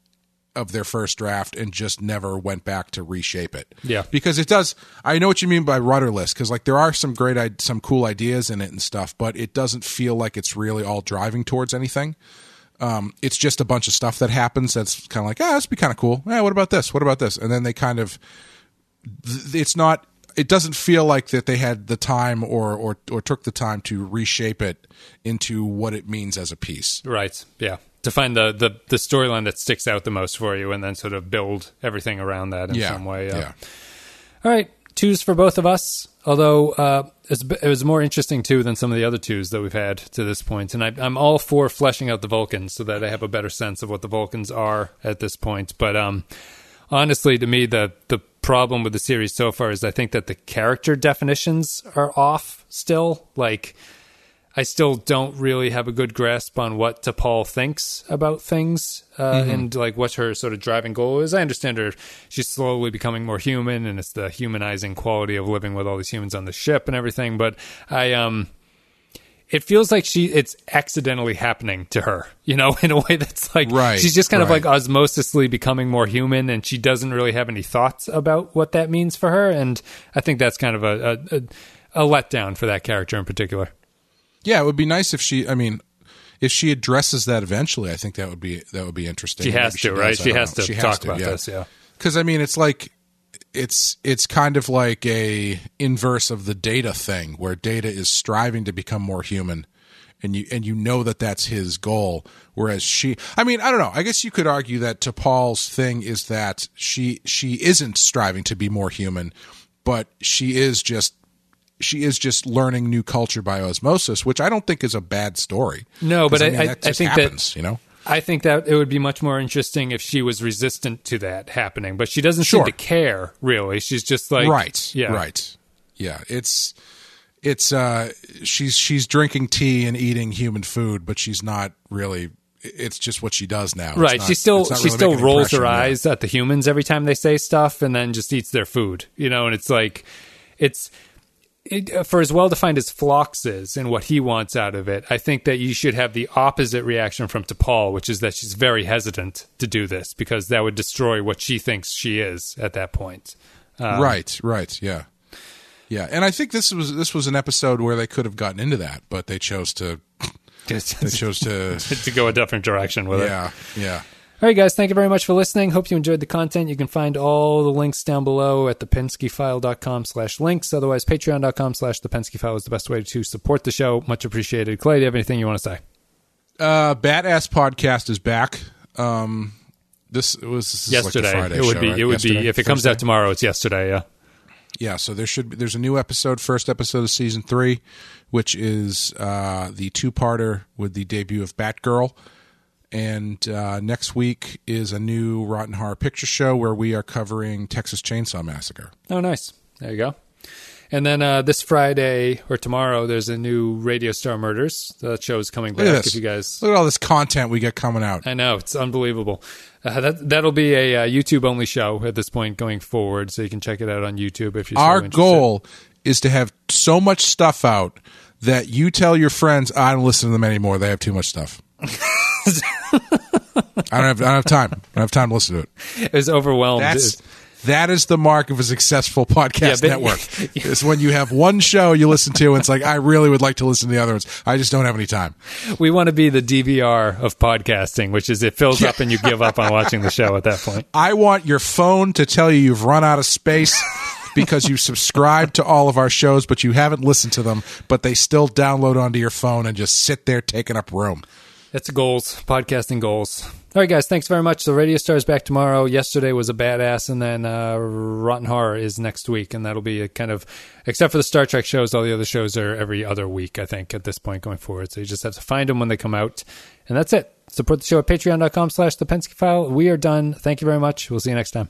of their first draft and just never went back to reshape it. Yeah. because it does. I know what you mean by rudderless because like there are some great some cool ideas in it and stuff, but it doesn't feel like it's really all driving towards anything um, it's just a bunch of stuff that happens that's kind of like, ah, this would be kind of cool. Yeah, what about this? What about this? And then they kind of, it's not, it doesn't feel like that they had the time or or or took the time to reshape it into what it means as a piece. Right. Yeah. To find the the, the storyline that sticks out the most for you, and then sort of build everything around that in Yeah, some way. yeah. All right, twos for both of us. Although uh, it was more interesting too than some of the other twos that we've had to this point, and I, I'm all for fleshing out the Vulcans so that I have a better sense of what the Vulcans are at this point. But um, honestly, to me, the the problem with the series so far is I think that the character definitions are off still. Like, I still don't really have a good grasp on what T'Pol thinks about things uh, and like what her sort of driving goal is. I understand her; she's slowly becoming more human, and it's the humanizing quality of living with all these humans on the ship and everything. But I um it feels like she it's accidentally happening to her you know in a way that's like Right, she's just kind of like osmosisly becoming more human and she doesn't really have any thoughts about what that means for her and i think that's kind of a a, a, a letdown for that character in particular Yeah, it would be nice if she. I mean, if she addresses that eventually, I think that would be that would be interesting. she has to right does, she has know. to She talk about this yeah Because I mean, it's like it's it's kind of like a inverse of the Data thing, where Data is striving to become more human, and you and you know that that's his goal. Whereas she, I mean, I don't know. I guess you could argue that T'Pol's thing is that she she isn't striving to be more human, but she is just she is just learning new culture by osmosis, which I don't think is a bad story. No, but I- mean, I- I think that- you know. I think that it would be much more interesting if she was resistant to that happening, but she doesn't Sure. seem to care really. She's just like right yeah, right yeah it's it's uh she's she's drinking tea and eating human food but she's not really it's just what she does now Right. not- she still she really still rolls her eyes at the humans every time they say stuff, and then just eats their food. You know, and it's like it's. It, uh, for as well defined as Phlox is and what he wants out of it, I think that you should have the opposite reaction from T'Pol, which is that she's very hesitant to do this because that would destroy what she thinks she is at that point. Um, right right yeah yeah and i think this was this was an episode where they could have gotten into that but they chose to they chose to to go a different direction with it. yeah yeah All right, guys, thank you very much for listening. Hope you enjoyed the content. You can find all the links down below at thepenskyfile.com slash links. Otherwise, patreon.com slash thepenskyfile is the best way to support the show. Much appreciated. Clay, do you have anything you want to say? uh badass podcast is back um this it was this is like yesterday. Friday it would show, be. right? It would be if it comes Thursday? out tomorrow. It's yesterday. Yeah. yeah so there should be there's a new episode first episode of season three which is uh the two-parter with the debut of batgirl and uh next week is a new rotten horror picture show where we are covering texas chainsaw massacre Oh, nice. There you go. And then uh, this Friday or tomorrow, there's a new Radio Star Murders. That show is coming look at back. this If you guys, look at all this content we get coming out I know it's unbelievable. Uh, that that'll be a uh, YouTube only show at this point going forward, so you can check it out on YouTube if you're. so our interested. goal is to have so much stuff out that you tell your friends i don't listen to them anymore they have too much stuff I don't have I don't have time. I don't have time to listen to it. it. is overwhelmed. That's that is the mark of a successful podcast Yeah, but- network. It's when you have one show you listen to, and it's like I really would like to listen to the other ones. I just don't have any time. we want to be the DVR of podcasting, which is it fills up and you give up on watching the show at that point. I want your phone to tell you you've run out of space because you subscribe to all of our shows, but you haven't listened to them, but they still download onto your phone and just sit there taking up room. That's goals, podcasting goals. All right, guys, thanks very much. The Radio Star is back tomorrow. Yesterday was a badass, and then uh, Rotten Horror is next week, and that'll be a kind of, except for the Star Trek shows, all the other shows are every other week, I think, at this point going forward. So you just have to find them when they come out, and that's it. Support the show at patreon.com slash the Pensky File. We are done. Thank you very much. We'll see you next time.